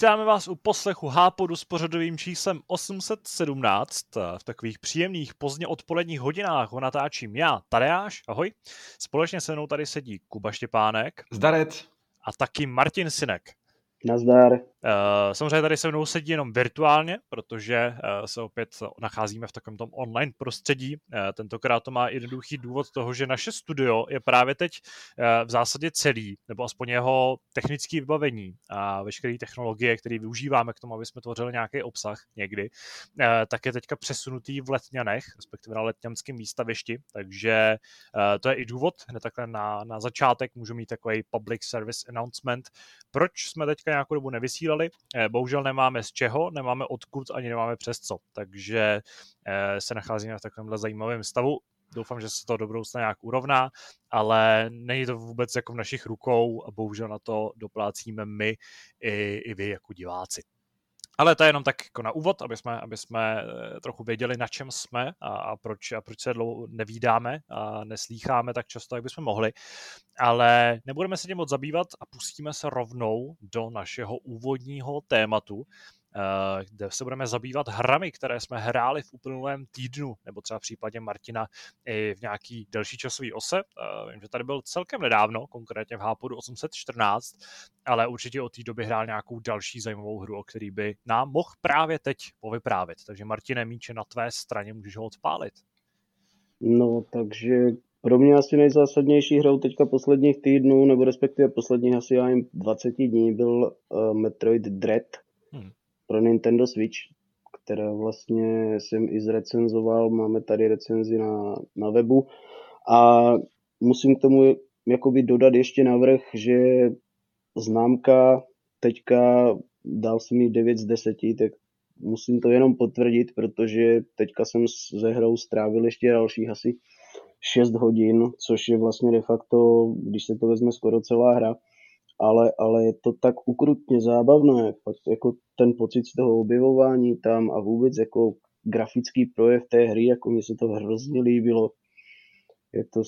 Vítáme vás u poslechu Hápodu s pořadovým číslem 817. V takových příjemných pozdně odpoledních hodinách ho natáčím já, Tadeáš, ahoj. Společně se mnou tady sedí Kuba Štěpánek. Zdarec. A taky Martin Sinek. Nazdar. Uh, samozřejmě tady se mnou sedí jenom virtuálně, protože uh, se opět nacházíme v takovém tom online prostředí. Uh, tentokrát to má jednoduchý důvod toho, že naše studio je právě teď v zásadě celý, nebo aspoň jeho technické vybavení a veškeré technologie, které využíváme k tomu, aby jsme tvořili nějaký obsah někdy, tak je teďka přesunutý v Letňanech, respektive na Letňanském výstavišti, takže to je i důvod, hned takhle na, na začátek můžu mít takový public service announcement, proč jsme teďka nějakou dobu nevysílali. Eh, bohužel nemáme z čeho, nemáme odkud, ani nemáme přes co. Takže eh, se nacházíme v takovémhle zajímavém stavu. Doufám, že se to do budoucna nějak urovná, ale není to vůbec jako v našich rukou a bohužel na to doplácíme my i, i vy jako diváci. Ale to je jenom tak jako na úvod, aby jsme, aby jsme eh, trochu věděli, na čem jsme a, a, proč, a proč se dlouho nevídáme a neslýcháme tak často, jak bychom mohli. Ale nebudeme se tím moc zabývat a pustíme se rovnou do našeho úvodního tématu, kde se budeme zabývat hrami, které jsme hráli v uplynulém týdnu, nebo třeba v případě Martina i v nějaký delší časový ose. Eh, vím, že tady byl celkem nedávno, konkrétně v Hápodu 814, ale určitě od té doby hrál nějakou další zajímavou hru, o který by nám mohl právě teď povyprávět. Takže Martine, míče na tvé straně, můžeš ho odpálit. No, takže pro mě asi nejzásadnější hrou teďka posledních týdnů, nebo respektive posledních asi já 20 dní byl uh, Metroid Dread, pro Nintendo Switch, které vlastně jsem i zrecenzoval, máme tady recenzi na, na webu. A musím k tomu jakoby dodat ještě navrh, že známka teďka dal jsem mi 9 z 10, tak musím to jenom potvrdit, protože teďka jsem ze hrou strávil ještě dalších asi 6 hodin, což je vlastně de facto, když se to vezme skoro celá hra, ale, ale je to tak ukrutně zábavné, fakt jako ten pocit z toho objevování tam a vůbec jako grafický projev té hry, jako mi se to hrozně líbilo. Je to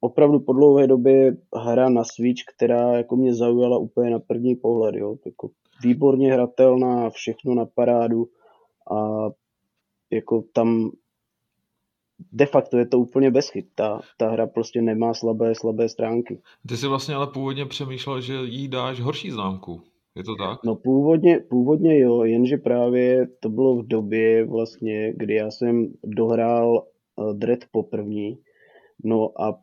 opravdu po dlouhé době hra na Switch, která jako mě zaujala úplně na první pohled, jo. Jako výborně hratelná, všechno na parádu a jako tam de facto je to úplně bezchyb. Ta, ta hra prostě nemá slabé, slabé stránky. Ty jsi vlastně ale původně přemýšlel, že jí dáš horší známku. Je to tak? No původně, původně jo, jenže právě to bylo v době vlastně, kdy já jsem dohrál uh, Dread poprvní. No a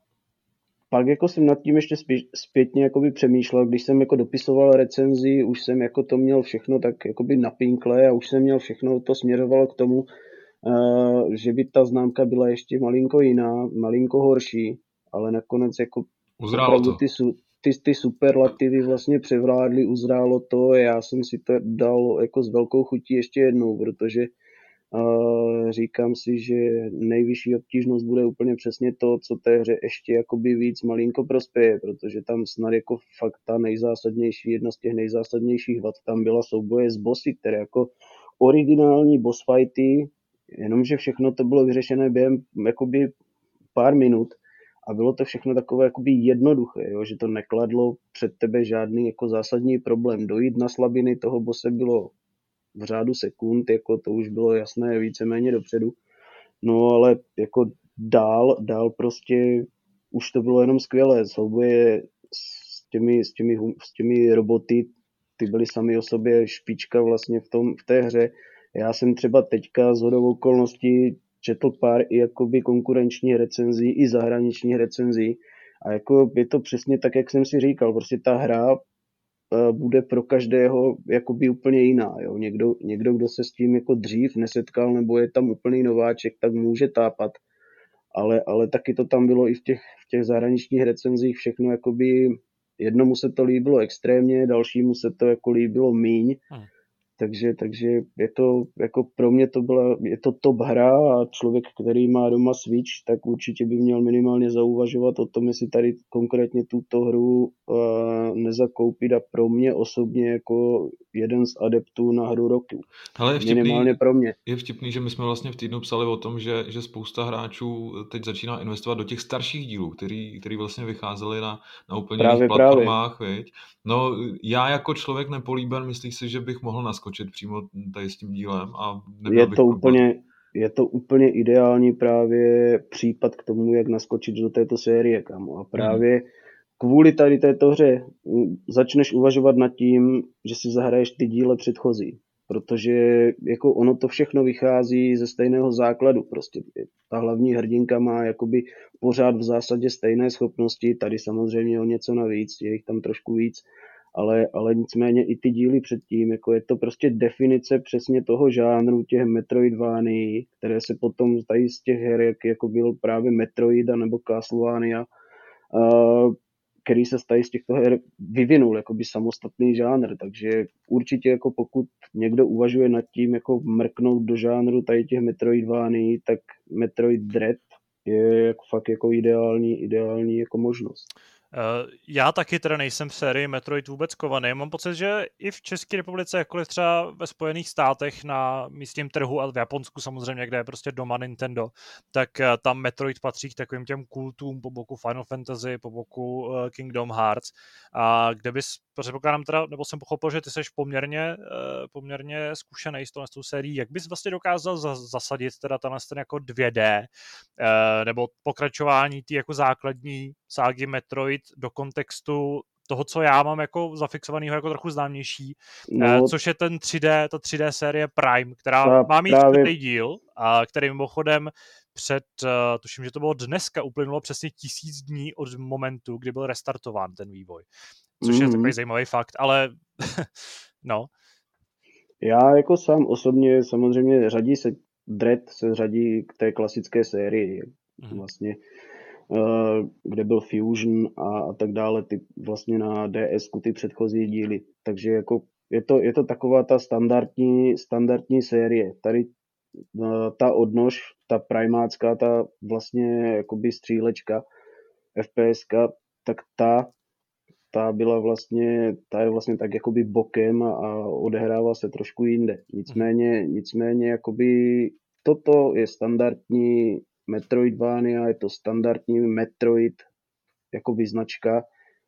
pak jako jsem nad tím ještě zpětně jakoby přemýšlel, když jsem jako dopisoval recenzi, už jsem jako to měl všechno tak jakoby na pinkle a už jsem měl všechno, to směrovalo k tomu, Eh, že by ta známka byla ještě malinko jiná, malinko horší, ale nakonec jako Uzrálo to. Ty, ty, ty superlativy vlastně převládly, uzrálo to, já jsem si to dal jako s velkou chutí ještě jednou, protože uh, říkám si, že nejvyšší obtížnost bude úplně přesně to, co té hře ještě jakoby víc malinko prospěje, protože tam snad jako fakt ta nejzásadnější, jedna z těch nejzásadnějších vad tam byla souboje s bossy, které jako originální boss fighty Jenomže všechno to bylo vyřešené během jakoby pár minut a bylo to všechno takové jakoby jednoduché, jo? že to nekladlo před tebe žádný jako zásadní problém. Dojít na slabiny toho bose bylo v řádu sekund, jako to už bylo jasné víceméně dopředu. No ale jako dál, dál prostě už to bylo jenom skvělé. Souboje s těmi, s těmi, s těmi roboty, ty byly sami o sobě špička vlastně v, tom, v té hře já jsem třeba teďka z hodou okolností četl pár i jakoby konkurenční recenzí, i zahraniční recenzí. A jako je to přesně tak, jak jsem si říkal. Prostě ta hra eh, bude pro každého jakoby úplně jiná. Jo? Někdo, někdo, kdo se s tím jako dřív nesetkal nebo je tam úplný nováček, tak může tápat. Ale, ale taky to tam bylo i v těch, v těch zahraničních recenzích všechno jakoby jednomu se to líbilo extrémně, dalšímu se to jako líbilo míň. Hmm takže, takže je to, jako pro mě to byla, je to top hra a člověk, který má doma Switch, tak určitě by měl minimálně zauvažovat o tom, jestli tady konkrétně tuto hru uh, nezakoupit a pro mě osobně jako jeden z adeptů na hru roku. Ale je vtipný, minimálně pro mě. Je vtipný, že my jsme vlastně v týdnu psali o tom, že, že spousta hráčů teď začíná investovat do těch starších dílů, který, který vlastně vycházely na, na úplně právě, platformách, právě. No, já jako člověk nepolíben, myslíš si, že bych mohl naskočit přímo tady s tím dílem a je to úplně, je to úplně ideální právě případ k tomu, jak naskočit do této série, kam. A právě hmm. kvůli tady této hře začneš uvažovat nad tím, že si zahraješ ty díle předchozí. Protože jako ono to všechno vychází ze stejného základu. Prostě ta hlavní hrdinka má jakoby pořád v zásadě stejné schopnosti, tady samozřejmě o něco navíc, je jich tam trošku víc, ale, ale nicméně i ty díly předtím, jako je to prostě definice přesně toho žánru těch Metroidvány, které se potom tady z těch her, jak jako byl právě Metroida nebo Castlevania, který se tady z těchto her vyvinul jako by samostatný žánr, takže určitě jako pokud někdo uvažuje nad tím jako mrknout do žánru tady těch Metroidvány, tak Metroid Dread je jako fakt jako ideální, ideální jako možnost. Eh, já taky teda nejsem v sérii Metroid vůbec kovaný. Mám pocit, že i v České republice, jakkoliv třeba ve Spojených státech na místním trhu a v Japonsku samozřejmě, kde je prostě doma Nintendo, tak eh, tam Metroid patří k takovým těm kultům po boku Final Fantasy, po boku eh, Kingdom Hearts, a kde bys, předpokládám teda, nebo jsem pochopil, že ty jsi poměrně, poměrně zkušený s tou sérií, jak bys vlastně dokázal zasadit teda tenhle ten jako 2D, nebo pokračování ty jako základní ságy Metroid do kontextu toho, co já mám jako zafixovaného jako trochu známější, no, eh, což je ten 3D, ta 3D série Prime, která má mít právě... čtvrtý díl, a který mimochodem před, uh, tuším, že to bylo dneska, uplynulo přesně tisíc dní od momentu, kdy byl restartován ten vývoj. Což mm-hmm. je takový mhm. zajímavý fakt, ale no. Já jako sám osobně samozřejmě řadí se, Dread se řadí k té klasické sérii. Mm-hmm. Vlastně Eh, kde byl Fusion a, a tak dále, ty vlastně na DS ty předchozí díly. Takže jako je to, je to taková ta standardní, standardní série. Tady eh, ta odnož, ta primácká, ta vlastně jakoby střílečka, FPS, tak ta, ta byla vlastně, ta je vlastně tak jakoby bokem a, a odehrává se trošku jinde. Nicméně, nicméně jakoby toto je standardní Metroidvania, je to standardní Metroid jako vyznačka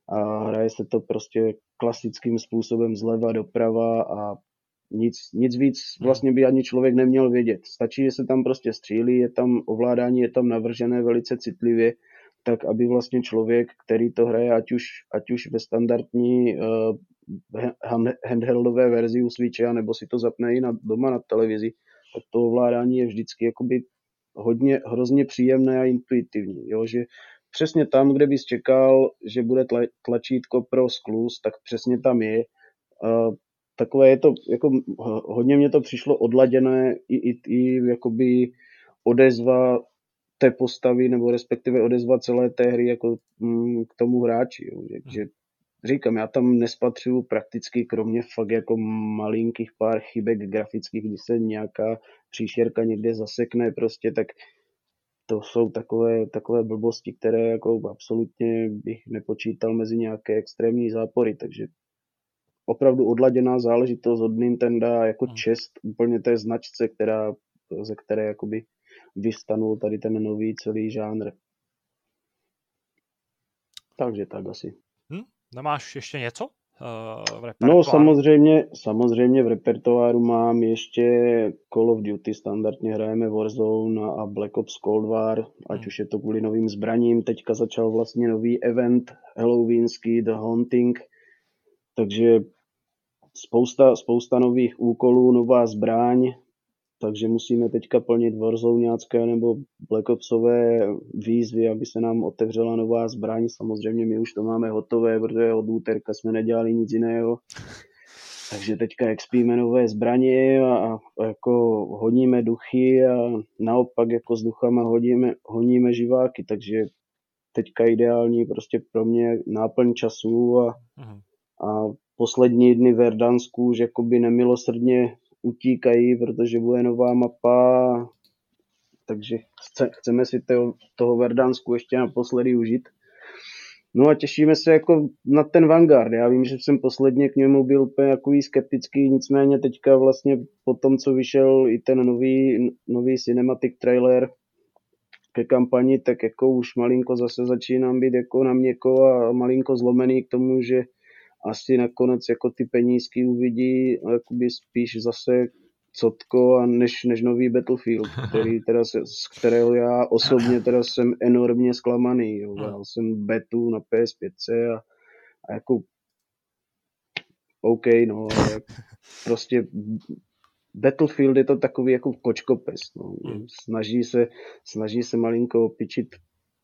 a hraje se to prostě klasickým způsobem zleva doprava a nic, nic víc vlastně by ani člověk neměl vědět. Stačí, že se tam prostě střílí, je tam ovládání, je tam navržené velice citlivě, tak aby vlastně člověk, který to hraje, ať už, ať už ve standardní uh, handheldové verzi u Switche, nebo si to zapne i na, doma na televizi, tak to ovládání je vždycky jakoby hodně, hrozně příjemné a intuitivní. Jo? Že přesně tam, kde bys čekal, že bude tlačítko pro sklus, tak přesně tam je. Takové je to, jako hodně mě to přišlo odladěné i, i, i jakoby odezva té postavy, nebo respektive odezva celé té hry jako mm, k tomu hráči. Jo. Že, že říkám, já tam nespatřuju prakticky, kromě fakt jako malinkých pár chybek grafických, kdy se nějaká příšerka někde zasekne prostě, tak to jsou takové, takové blbosti, které jako absolutně bych nepočítal mezi nějaké extrémní zápory, takže opravdu odladěná záležitost od Nintendo jako hmm. čest úplně té značce, která, ze které jakoby vystanul tady ten nový celý žánr. Takže tak asi. Nemáš ještě něco? Uh, v no samozřejmě, samozřejmě v repertoáru mám ještě Call of Duty, standardně hrajeme Warzone a Black Ops Cold War, ať hmm. už je to kvůli novým zbraním, teďka začal vlastně nový event Halloweenský The Haunting, takže spousta, spousta nových úkolů, nová zbraň, takže musíme teďka plnit Warzoneácké nebo Black Opsové výzvy, aby se nám otevřela nová zbraň. Samozřejmě my už to máme hotové, protože od úterka jsme nedělali nic jiného. Takže teďka expíme nové zbraně a, a jako honíme duchy a naopak jako s duchama hodíme, honíme živáky, takže teďka ideální prostě pro mě náplň času a, uh-huh. a poslední dny v Verdansku už jakoby nemilosrdně utíkají, protože bude nová mapa, takže chce, chceme si toho, toho Verdansku ještě naposledy užít. No a těšíme se jako na ten Vanguard. Já vím, že jsem posledně k němu byl úplně takový skeptický, nicméně teďka vlastně po tom, co vyšel i ten nový, nový cinematic trailer ke kampani, tak jako už malinko zase začínám být jako na měko a malinko zlomený k tomu, že asi nakonec jako ty penízky uvidí jakoby spíš zase Cotko a než, než nový Battlefield, který teda se, z kterého já osobně teda jsem enormně zklamaný. Jo. Já jsem betu na PS5 a, a jako OK, no, ale prostě Battlefield je to takový jako kočkopes. No. Snaží, se, snaží se malinko pičit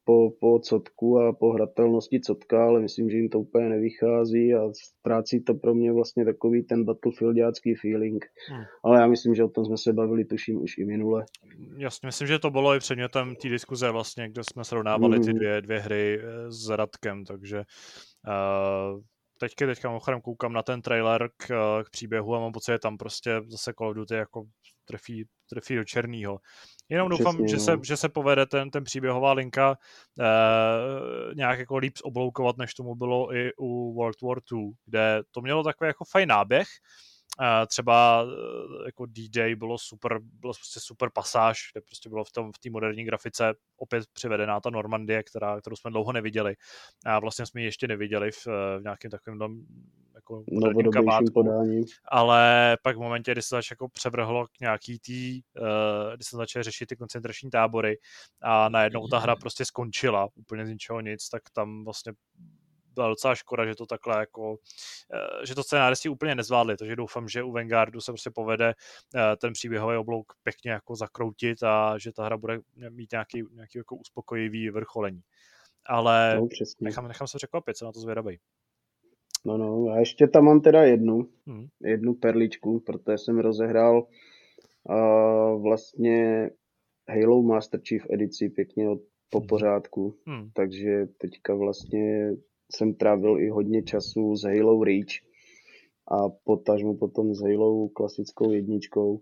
po, po cotku a po hratelnosti cotka, ale myslím, že jim to úplně nevychází a ztrácí to pro mě vlastně takový ten battlefieldiácký feeling. Hmm. Ale já myslím, že o tom jsme se bavili, tuším, už i minule. Jasně, myslím, že to bylo i předmětem té diskuze vlastně, kde jsme srovnávali ty hmm. dvě, dvě hry eh, s Radkem, takže uh, teďka, teďka mimochodem koukám na ten trailer k, k příběhu a mám pocit, že tam prostě zase Call of Duty jako trefí, trefí do černého. Jenom Přesně, doufám, že se, že se povede ten, ten příběhová linka eh, nějak jako líp obloukovat, než tomu bylo i u World War II, kde to mělo takový jako fajn náběh, Uh, třeba uh, jako D-Day bylo super, bylo prostě super pasáž, kde prostě bylo v tom v té moderní grafice opět přivedená ta Normandie, která, kterou jsme dlouho neviděli. A vlastně jsme ji ještě neviděli v, v nějakém takovém jako novodobějším podání. Ale pak v momentě, kdy se začalo jako převrhlo k nějaký tý, uh, kdy se začaly řešit ty koncentrační tábory a najednou ta hra prostě skončila úplně z ničeho nic, tak tam vlastně byla docela škoda, že to takhle jako, eh, že to scénáristi úplně nezvládli, takže doufám, že u Vanguardu se prostě povede eh, ten příběhový oblouk pěkně jako zakroutit a že ta hra bude mít nějaký, nějaký jako uspokojivý vrcholení. Ale no, nechám, nechám se překvapit, co na to zvědavej. No, no, a ještě tam mám teda jednu, hmm. jednu perličku, protože jsem rozehrál uh, vlastně Halo Master Chief edici pěkně od, po hmm. pořádku, hmm. takže teďka vlastně jsem trávil i hodně času s Halo Reach a potažmu potom s Halo klasickou jedničkou,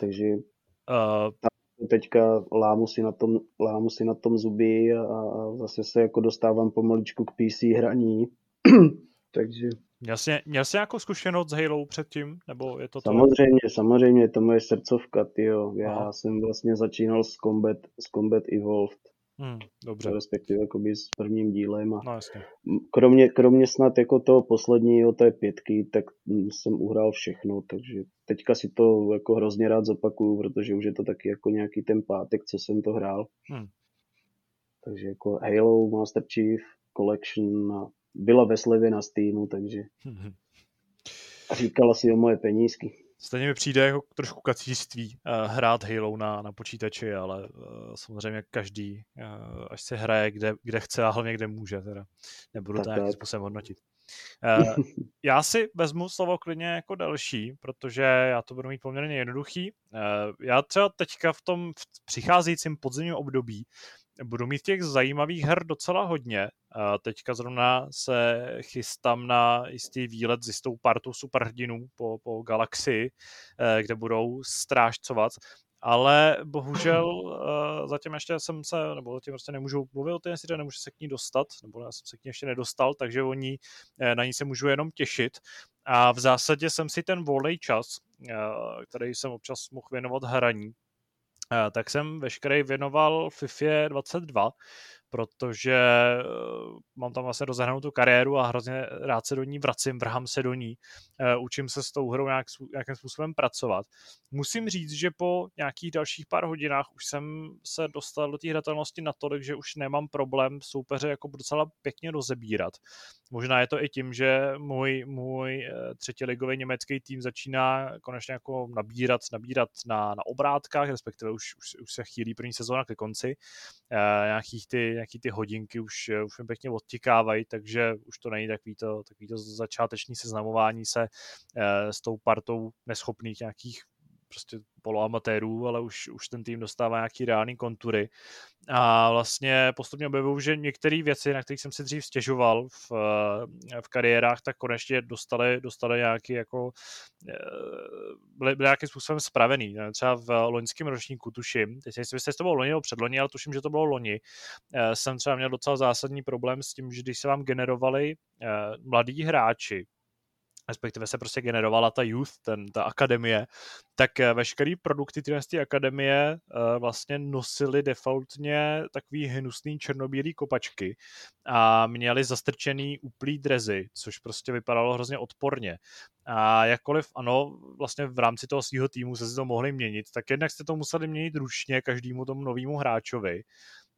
takže uh... teďka lámu si, na tom, lámu si na tom zuby a, a zase se jako dostávám pomaličku k PC hraní, takže... Měl jsi, měl jsi nějakou zkušenost s Halo předtím? Nebo je to samozřejmě, to... samozřejmě, je to moje srdcovka, tyjo. Já Aha. jsem vlastně začínal s Combat, s Combat Evolved. Hmm, dobře. Respektive jakoby s prvním dílem. A no, jasně. Kromě, kromě snad jako toho posledního, té pětky, tak jsem uhrál všechno, takže teďka si to jako hrozně rád zopakuju, protože už je to taky jako nějaký ten pátek, co jsem to hrál. Hmm. Takže jako Halo, Master Chief, Collection a byla ve slevě na Steamu, takže říkala si o moje penízky. Stejně mi přijde jako trošku kacíství uh, hrát Halo na, na počítači, ale uh, samozřejmě každý, uh, až se hraje kde, kde chce a hlavně kde může, teda. nebudu tak, to nějakým způsobem hodnotit. Já si vezmu slovo klidně jako další, protože já to budu mít poměrně jednoduchý. Já třeba teďka v tom v přicházejícím podzimním období budu mít těch zajímavých her docela hodně. Teďka zrovna se chystám na jistý výlet s jistou partou superhrdinů po, po galaxii, eh, kde budou strážcovat ale bohužel uh, zatím ještě jsem se, nebo zatím prostě nemůžu mluvit o té hře, nemůžu se k ní dostat, nebo já jsem se k ní ještě nedostal, takže o ní, eh, na ní se můžu jenom těšit. A v zásadě jsem si ten volný čas, uh, který jsem občas mohl věnovat hraní, tak jsem veškerý věnoval FIFA 22, protože eh, mám tam vlastně rozehranou tu kariéru a hrozně rád se do ní vracím, vrhám se do ní, eh, učím se s tou hrou nějak, nějakým způsobem pracovat. Musím říct, že po nějakých dalších pár hodinách už jsem se dostal do té hratelnosti natolik, že už nemám problém soupeře jako docela pěkně rozebírat. Možná je to i tím, že můj, můj eh, třetiligový německý tým začíná konečně jako nabírat, nabírat na, na obrátkách, respektive už, už, už se chýlí první sezóna ke konci. E, nějakých ty, nějaký ty hodinky už, eh, už mi pěkně odtikávají, takže už to není takový to, takový to začáteční seznamování se e, s tou partou neschopných nějakých prostě poloamatérů, ale už, už ten tým dostává nějaký reální kontury. A vlastně postupně objevuju, že některé věci, na kterých jsem si dřív stěžoval v, v kariérách, tak konečně dostali, dostali nějaký jako eh, byly, byly nějakým způsobem spravený. Třeba v loňském ročníku, tuším, teď si jestli to bylo loni nebo předloni, ale tuším, že to bylo loni, eh, jsem třeba měl docela zásadní problém s tím, že když se vám generovali eh, mladí hráči, respektive se prostě generovala ta youth, ten, ta akademie, tak eh, veškerý produkty z akademie uh, vlastně nosily defaultně takový hnusný černobílý kopačky a měli zastrčený uplý drezy, což prostě vypadalo hrozně odporně. A jakkoliv ano, vlastně v rámci toho svého týmu se si to mohli měnit, tak jednak jste to museli měnit ručně každému tomu novému hráčovi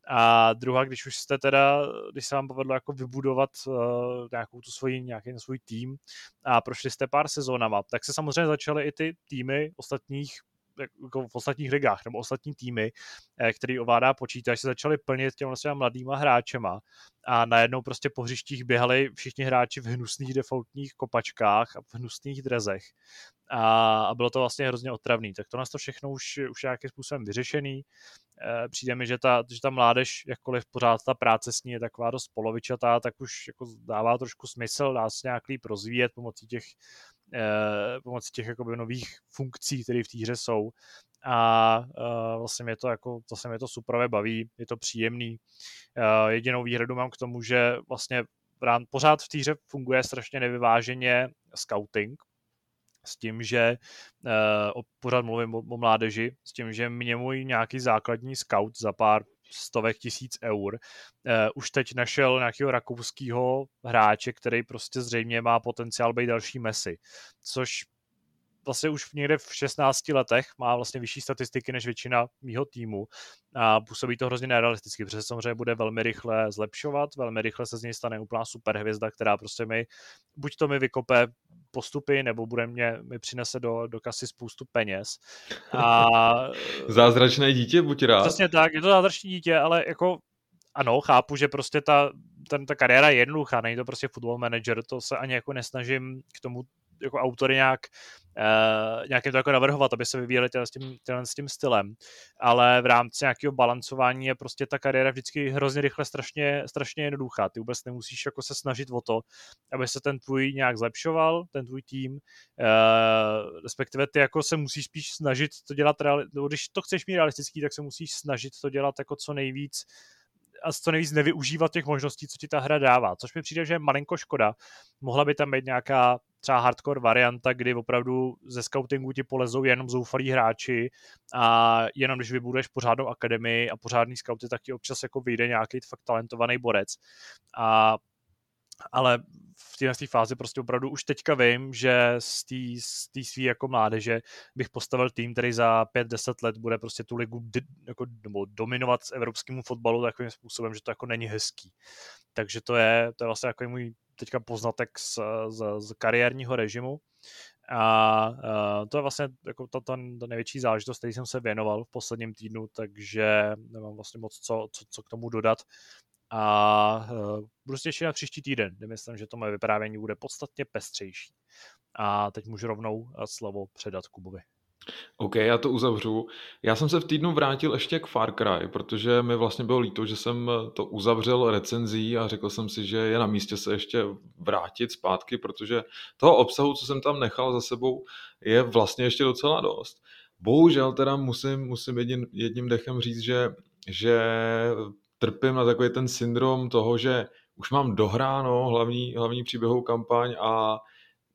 a druhá, když už jste teda, když se vám povedlo jako vybudovat uh, nějakou tu svoji, nějaký svůj tým a prošli jste pár sezónama, tak se samozřejmě začaly i ty týmy ostatních jako v ostatních ligách nebo ostatní týmy, eh, který ovládá počítač, se začaly plnit těma vlastně mladýma hráčema a najednou prostě po hřištích běhali všichni hráči v hnusných defaultních kopačkách a v hnusných drezech a, a bylo to vlastně hrozně otravný. Tak to nás to všechno už, už nějakým způsobem vyřešený. E, přijde mi, že ta, že ta mládež, jakkoliv pořád ta práce s ní je taková dost polovičatá, tak už jako dává trošku smysl, dá se nějak líp rozvíjet pomocí těch, pomocí těch jakoby nových funkcí, které v té hře jsou a uh, vlastně mě to jako, zase mě to super baví, je to příjemný. Uh, jedinou výhradu mám k tomu, že vlastně pořád v té hře funguje strašně nevyváženě scouting, s tím, že uh, pořád mluvím o, o mládeži, s tím, že mě můj nějaký základní scout za pár stovek tisíc eur. Uh, už teď našel nějakého rakouského hráče, který prostě zřejmě má potenciál být další Messi, což vlastně už někde v 16 letech má vlastně vyšší statistiky než většina mýho týmu a působí to hrozně nerealisticky, protože samozřejmě bude velmi rychle zlepšovat, velmi rychle se z něj stane úplná superhvězda, která prostě mi, buď to mi vykope postupy, nebo bude mě, mi přinese do, do kasy spoustu peněz. A... Zázračné dítě, buď rád. Přesně tak, je to zázračné dítě, ale jako ano, chápu, že prostě ta, ten, ta kariéra je jednoduchá, není to prostě football manager, to se ani jako nesnažím k tomu jako autory nějak, uh, nějakým to jako navrhovat, aby se vyvíjeli s tím, s tím stylem, ale v rámci nějakého balancování je prostě ta kariéra vždycky hrozně rychle strašně, strašně jednoduchá. Ty vůbec nemusíš jako se snažit o to, aby se ten tvůj nějak zlepšoval, ten tvůj tým, uh, respektive ty jako se musíš spíš snažit to dělat, reali- když to chceš mít realistický, tak se musíš snažit to dělat jako co nejvíc a co nejvíc nevyužívat těch možností, co ti ta hra dává, což mi přijde, že je malinko škoda. Mohla by tam být nějaká třeba hardcore varianta, kdy opravdu ze scoutingu ti polezou jenom zoufalí hráči a jenom když vybuduješ pořádnou akademii a pořádný scouty, tak ti občas jako vyjde nějaký fakt talentovaný borec. A ale v téhle fázi prostě opravdu už teďka vím, že z té své jako mládeže bych postavil tým, který za 5-10 let bude prostě tu ligu jako, nebo dominovat s evropskému fotbalu takovým způsobem, že to jako není hezký. Takže to je, to je vlastně jako můj teďka poznatek z, z, z kariérního režimu. A uh, to je vlastně jako ta, ta, ta největší záležitost, který jsem se věnoval v posledním týdnu, takže nemám vlastně moc co, co, co k tomu dodat. A budu se těšit na příští týden, kde myslím, že to moje vyprávění bude podstatně pestřejší. A teď můžu rovnou slovo předat Kubovi. OK, já to uzavřu. Já jsem se v týdnu vrátil ještě k Far Cry, protože mi vlastně bylo líto, že jsem to uzavřel recenzí a řekl jsem si, že je na místě se ještě vrátit zpátky, protože toho obsahu, co jsem tam nechal za sebou, je vlastně ještě docela dost. Bohužel teda musím, musím jedin, jedním dechem říct, že, že trpím na takový ten syndrom toho, že už mám dohráno hlavní, hlavní příběhovou kampaň a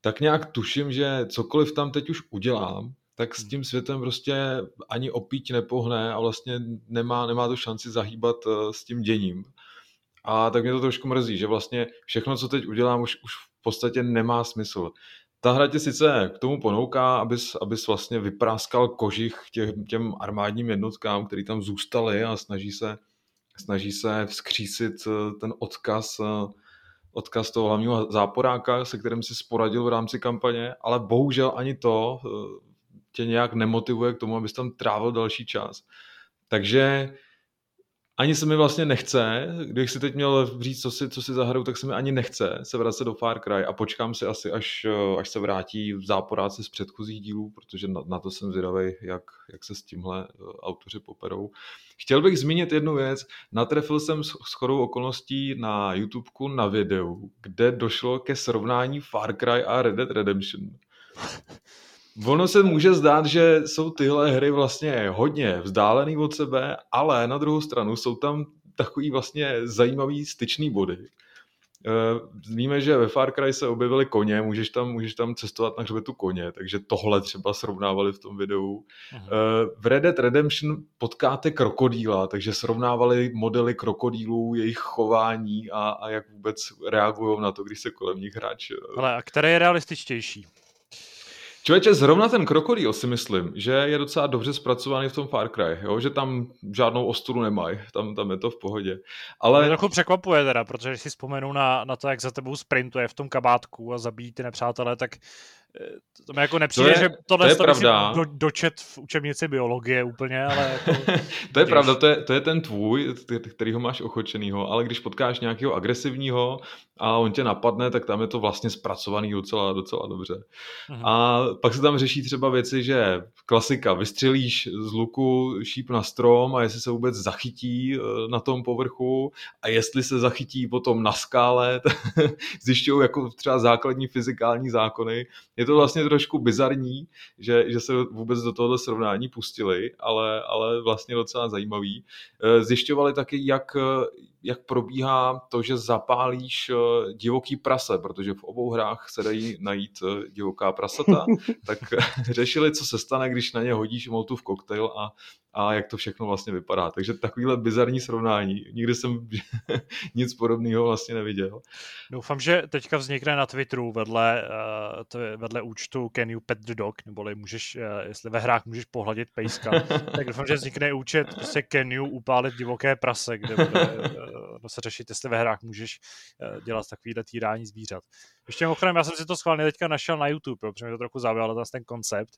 tak nějak tuším, že cokoliv tam teď už udělám, tak s hmm. tím světem prostě ani opíť nepohne a vlastně nemá, nemá tu šanci zahýbat eh, s tím děním. A tak mě to trošku mrzí, že vlastně všechno, co teď udělám, už, už v podstatě nemá smysl. Ta hra tě sice k tomu ponouká, abys, abys vlastně vypráskal kožich těm, těm armádním jednotkám, který tam zůstaly a snaží se, snaží se vzkřísit eh, ten odkaz, eh, odkaz toho hlavního záporáka, se kterým si sporadil v rámci kampaně, ale bohužel ani to tě nějak nemotivuje k tomu, abys tam trávil další čas. Takže ani se mi vlastně nechce, když si teď měl říct, co si, co si zahraju, tak se mi ani nechce se vracet do Far Cry a počkám si asi, až, až se vrátí záporáci z předchozích dílů, protože na, na to jsem zvědavý, jak, jak se s tímhle eh, autoři poperou. Chtěl bych zmínit jednu věc. Natrefil jsem s chodou okolností na YouTubeku na videu, kde došlo ke srovnání Far Cry a Red Dead Redemption. Ono se může zdát, že jsou tyhle hry vlastně hodně vzdálený od sebe, ale na druhou stranu jsou tam takový vlastně zajímavý styčný body. Eh, víme, že ve Far Cry se objevily koně, můžeš tam, můžeš tam cestovat na hřbetu koně, takže tohle třeba srovnávali v tom videu. Aha. Eh, v Red Dead Redemption potkáte krokodýla, takže srovnávali modely krokodýlů, jejich chování a, a jak vůbec reagují na to, když se kolem nich hráč... Ale a které je realističtější? Člověče, zrovna ten krokodýl si myslím, že je docela dobře zpracovaný v tom Far Cry, jo? že tam žádnou osturu nemají, tam, tam je to v pohodě. Ale... Mě trochu překvapuje teda, protože když si vzpomenu na, na to, jak za tebou sprintuje v tom kabátku a zabíjí ty nepřátelé, tak to mi jako nepřijde, to je, že tohle to je pravda. Do, dočet v učebnici biologie úplně, ale... Jako, to je pravda, to je, to je ten tvůj, který ho máš ochočenýho, ale když potkáš nějakého agresivního a on tě napadne, tak tam je to vlastně zpracovaný docela, docela dobře. Mhm. A pak se tam řeší třeba věci, že klasika, vystřelíš z luku šíp na strom a jestli se vůbec zachytí eh, na tom povrchu a jestli se zachytí potom na skále, zjišťují jako třeba základní fyzikální zákony, je to vlastně trošku bizarní, že, že se vůbec do tohoto srovnání pustili, ale, ale vlastně docela zajímavý. Eh, zjišťovali taky, jak, jak probíhá to, že zapálíš eh, divoký prase, protože v obou hrách se dají najít eh, divoká prasata, tak řešili, co se stane, když na ně hodíš Molotov koktejl a, a jak to všechno vlastně vypadá. Takže takovýhle bizarní srovnání. Nikdy jsem nic podobného vlastně neviděl. Doufám, že teďka vznikne na Twitteru vedle, uh, vedle účtu Can you pet the dog, neboli můžeš, uh, jestli ve hrách můžeš pohladit pejska, tak doufám, že vznikne účet prostě Can you upálit divoké prase, kde bude se řešit, jestli ve hrách můžeš uh, dělat takovýhle týrání zvířat. Ještě mimochodem, já jsem si to schválně teďka našel na YouTube, jo, protože mě to trochu zaujalo zase ten koncept.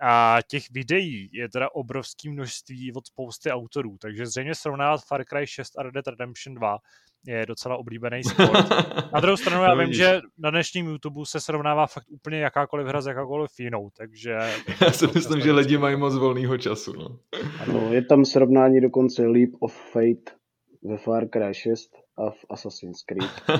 A těch videí je teda obrovský množství od spousty autorů, takže zřejmě srovnávat Far Cry 6 a Red Dead Redemption 2 je docela oblíbený sport. Na druhou stranu já vím, že na dnešním YouTube se srovnává fakt úplně jakákoliv hra s jakákoliv jinou, takže... Já si myslím, že lidi mají moc volného času. No. no, je tam srovnání dokonce Leap of Fate ve Far Cry 6 a v Assassin's Creed.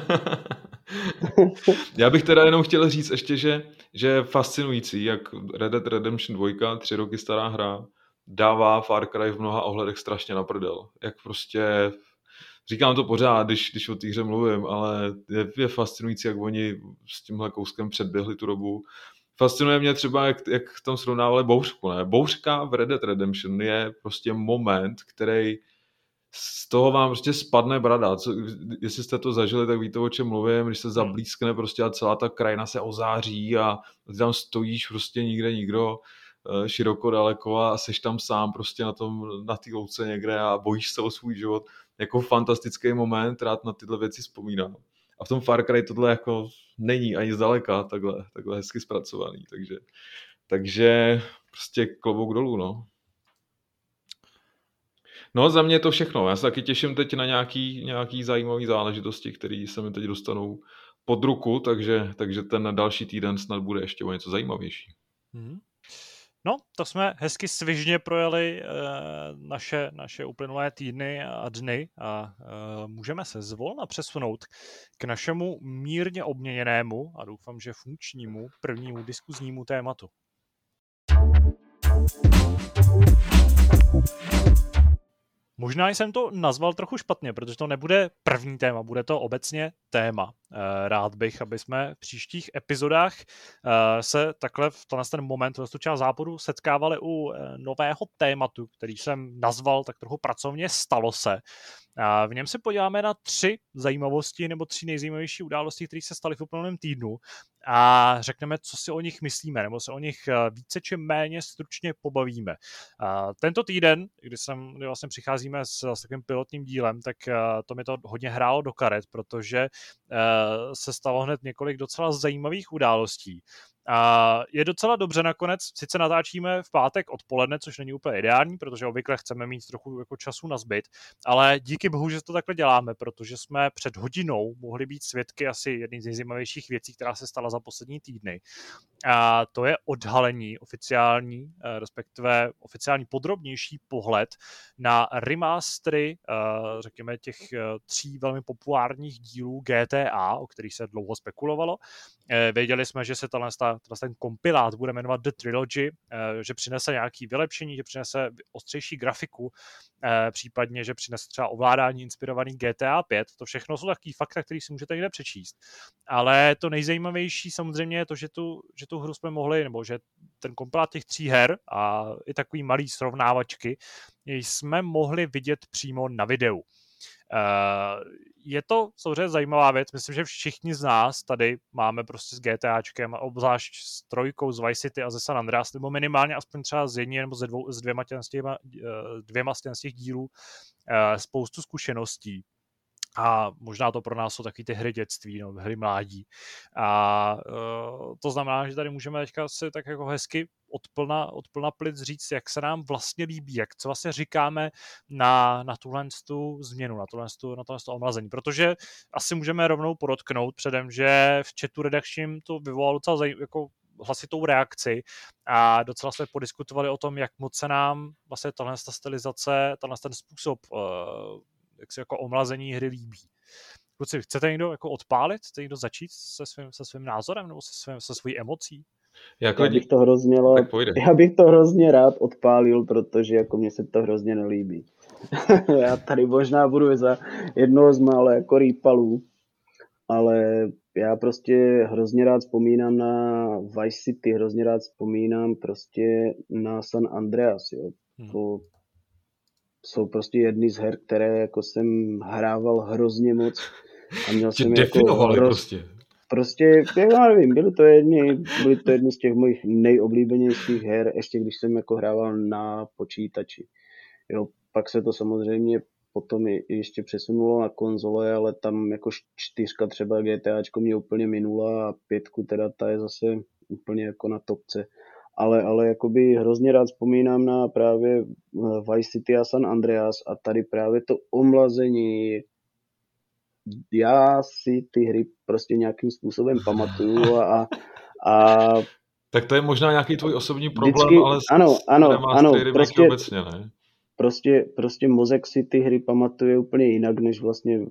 Já bych teda jenom chtěl říct ještě, že, že je fascinující, jak Red Dead Redemption 2, tři roky stará hra, dává Far Cry v mnoha ohledech strašně na prdel. Jak prostě říkám to pořád, když, když o té hře mluvím, ale je, je fascinující, jak oni s tímhle kouskem předběhli tu dobu. Fascinuje mě třeba, jak, jak tam srovnávali bouřku. Ne? Bouřka v Red Dead Redemption je prostě moment, který z toho vám prostě spadne brada. Co, jestli jste to zažili, tak víte, o čem mluvím, když se hmm. zablízkne prostě a celá ta krajina se ozáří a ty tam stojíš prostě nikde nikdo eh, široko daleko a seš tam sám prostě na tom, na té louce někde a bojíš se o svůj život. Jako fantastický moment, rád na tyhle věci vzpomínám. A v tom Far Cry tohle jako není ani zdaleka takhle, takhle hezky zpracovaný, takže, takže prostě klobouk dolů, no. No za mě to všechno. Já se taky těším teď na nějaký, nějaký zajímavý záležitosti, které se mi teď dostanou pod ruku, takže, takže ten další týden snad bude ještě o něco zajímavější. Mm-hmm. No, to jsme hezky svižně projeli e, naše, naše uplynulé týdny a dny a e, můžeme se zvolna přesunout k našemu mírně obměněnému a doufám, že funkčnímu prvnímu diskuznímu tématu. Možná jsem to nazval trochu špatně, protože to nebude první téma, bude to obecně téma. Eh, rád bych, aby jsme v příštích epizodách eh, se takhle v ten moment, v tu část záporu, setkávali u eh, nového tématu, který jsem nazval tak trochu pracovně Stalo se. V něm se podíváme na tři zajímavosti nebo tři nejzajímavější události, které se staly v uplynulém týdnu a řekneme, co si o nich myslíme, nebo se o nich eh, více či méně stručně pobavíme. Tento týden, kdy, jsem, kdy vlastně přicházíme s, s takovým pilotním dílem, tak eh, to mi to hodně hrálo do karet, protože eh, se stalo hned několik docela zajímavých událostí. A je docela dobře nakonec, sice natáčíme v pátek odpoledne, což není úplně ideální, protože obvykle chceme mít trochu jako času na zbyt, ale díky bohu, že to takhle děláme, protože jsme před hodinou mohli být svědky asi jedný z nejzajímavějších věcí, která se stala za poslední týdny. A to je odhalení oficiální, eh, respektive oficiální podrobnější pohled na remastery, eh, řekněme, těch eh, tří velmi populárních dílů GTA, o kterých se dlouho spekulovalo. Věděli jsme, že se tenhle, ten kompilát bude jmenovat The Trilogy, že přinese nějaký vylepšení, že přinese ostřejší grafiku, případně, že přinese třeba ovládání inspirovaný GTA 5. To všechno jsou takový fakta, který si můžete někde přečíst. Ale to nejzajímavější samozřejmě je to, že tu, že tu hru jsme mohli, nebo že ten kompilát těch tří her a i takový malý srovnávačky jsme mohli vidět přímo na videu. Uh, je to samozřejmě zajímavá věc. Myslím, že všichni z nás tady máme prostě s GTAčkem, obzvlášť s trojkou z Vice City a ze San Andreas, nebo minimálně aspoň třeba z jedním nebo ze dvou, z dvěma z těch, dvěma z těch dílů uh, spoustu zkušeností a možná to pro nás jsou taky ty hry dětství, no, hry A uh, to znamená, že tady můžeme teďka si tak jako hezky odplna, odplna plic říct, jak se nám vlastně líbí, jak co vlastně říkáme na, na tuhle tu změnu, na tuhle, tu, na tuhle tu omlazení. Protože asi můžeme rovnou podotknout předem, že v chatu redakčním to vyvolalo docela zaj, jako hlasitou reakci a docela jsme podiskutovali o tom, jak moc se nám vlastně tahle stylizace, tenhle ten způsob uh, jak se jako omlazení hry líbí. Kluci, chcete někdo jako odpálit? Chcete někdo začít se svým, se svým názorem nebo se, svým, se svojí emocí? Jako já bych to hrozně, já bych to hrozně rád odpálil, protože jako mně se to hrozně nelíbí. já tady možná budu za jednoho z mála jako rýpalů, ale já prostě hrozně rád vzpomínám na Vice City, hrozně rád vzpomínám prostě na San Andreas, jo. Hmm. To jsou prostě jedny z her, které jako jsem hrával hrozně moc. A měl jsem jako hroz... prostě. Prostě, já nevím, byly to jedny, byly to jedny z těch mojich nejoblíbenějších her, ještě když jsem jako hrával na počítači. Jo, pak se to samozřejmě potom ještě přesunulo na konzole, ale tam jako čtyřka třeba GTAčko mě úplně minula a pětku teda ta je zase úplně jako na topce ale, ale jakoby hrozně rád vzpomínám na právě eh, Vice City a San Andreas a tady právě to omlazení, já si ty hry prostě nějakým způsobem pamatuju a, a tak to je možná nějaký tvůj osobní problém, vždycky, ale ano, ano, ano, prostě, obecně, ne? Prostě, prostě mozek si ty hry pamatuje úplně jinak, než vlastně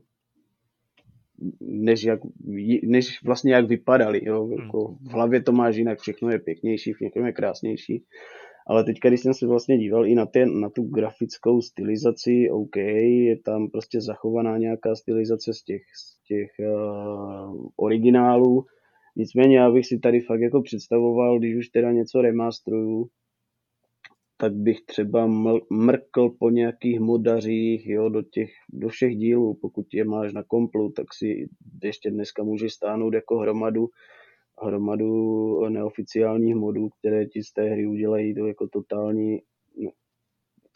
než, jak, než vlastně jak vypadali. Jo? Hmm. Jako v hlavě to máš jinak, všechno je pěknější, všechno je krásnější. Ale teď, když jsem se vlastně díval i na, ten, na tu grafickou stylizaci, OK, je tam prostě zachovaná nějaká stylizace z těch, z těch uh, originálů. Nicméně já bych si tady fakt jako představoval, když už teda něco remastruju, tak bych třeba mrkl po nějakých modařích, jo, do těch, do všech dílů, pokud je máš na komplu, tak si ještě dneska můžeš stáhnout jako hromadu, hromadu neoficiálních modů, které ti z té hry udělají. To jako totální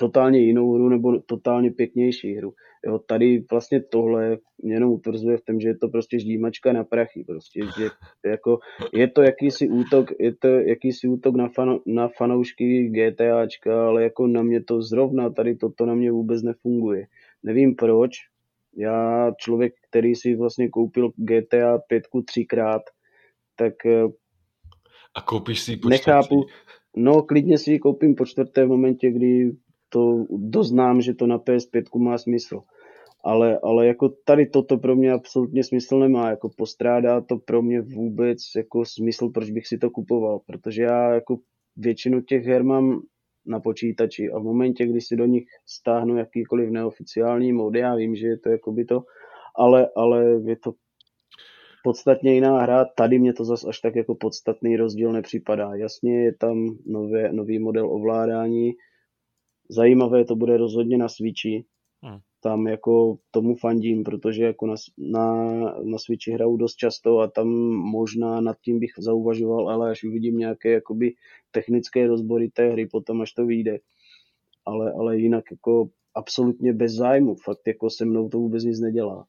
totálně jinou hru nebo totálně pěknější hru. Jo, tady vlastně tohle mě jenom utvrzuje v tom, že je to prostě ždímačka na prachy. Prostě, že jako, je to jakýsi útok, je to jakýsi útok na, fan, na fanoušky GTAčka, ale jako na mě to zrovna, tady toto na mě vůbec nefunguje. Nevím proč, já člověk, který si vlastně koupil GTA 5 třikrát, tak eh, a koupíš si ji po nechápu, No, klidně si ji koupím po čtvrté v momentě, kdy to doznám, že to na PS5 má smysl. Ale, ale jako tady toto pro mě absolutně smysl nemá, jako postrádá to pro mě vůbec jako smysl, proč bych si to kupoval, protože já jako většinu těch her mám na počítači a v momentě, kdy si do nich stáhnu jakýkoliv neoficiální mod, já vím, že je to jako by to, ale, ale je to podstatně jiná hra, tady mě to zase až tak jako podstatný rozdíl nepřipadá. Jasně je tam nové, nový model ovládání, zajímavé to bude rozhodně na Switchi. Hmm. Tam jako tomu fandím, protože jako na, na, na Switchi hraju dost často a tam možná nad tím bych zauvažoval, ale až uvidím nějaké jakoby technické rozbory té hry, potom až to vyjde. Ale, ale jinak jako absolutně bez zájmu. Fakt jako se mnou to vůbec nic nedělá.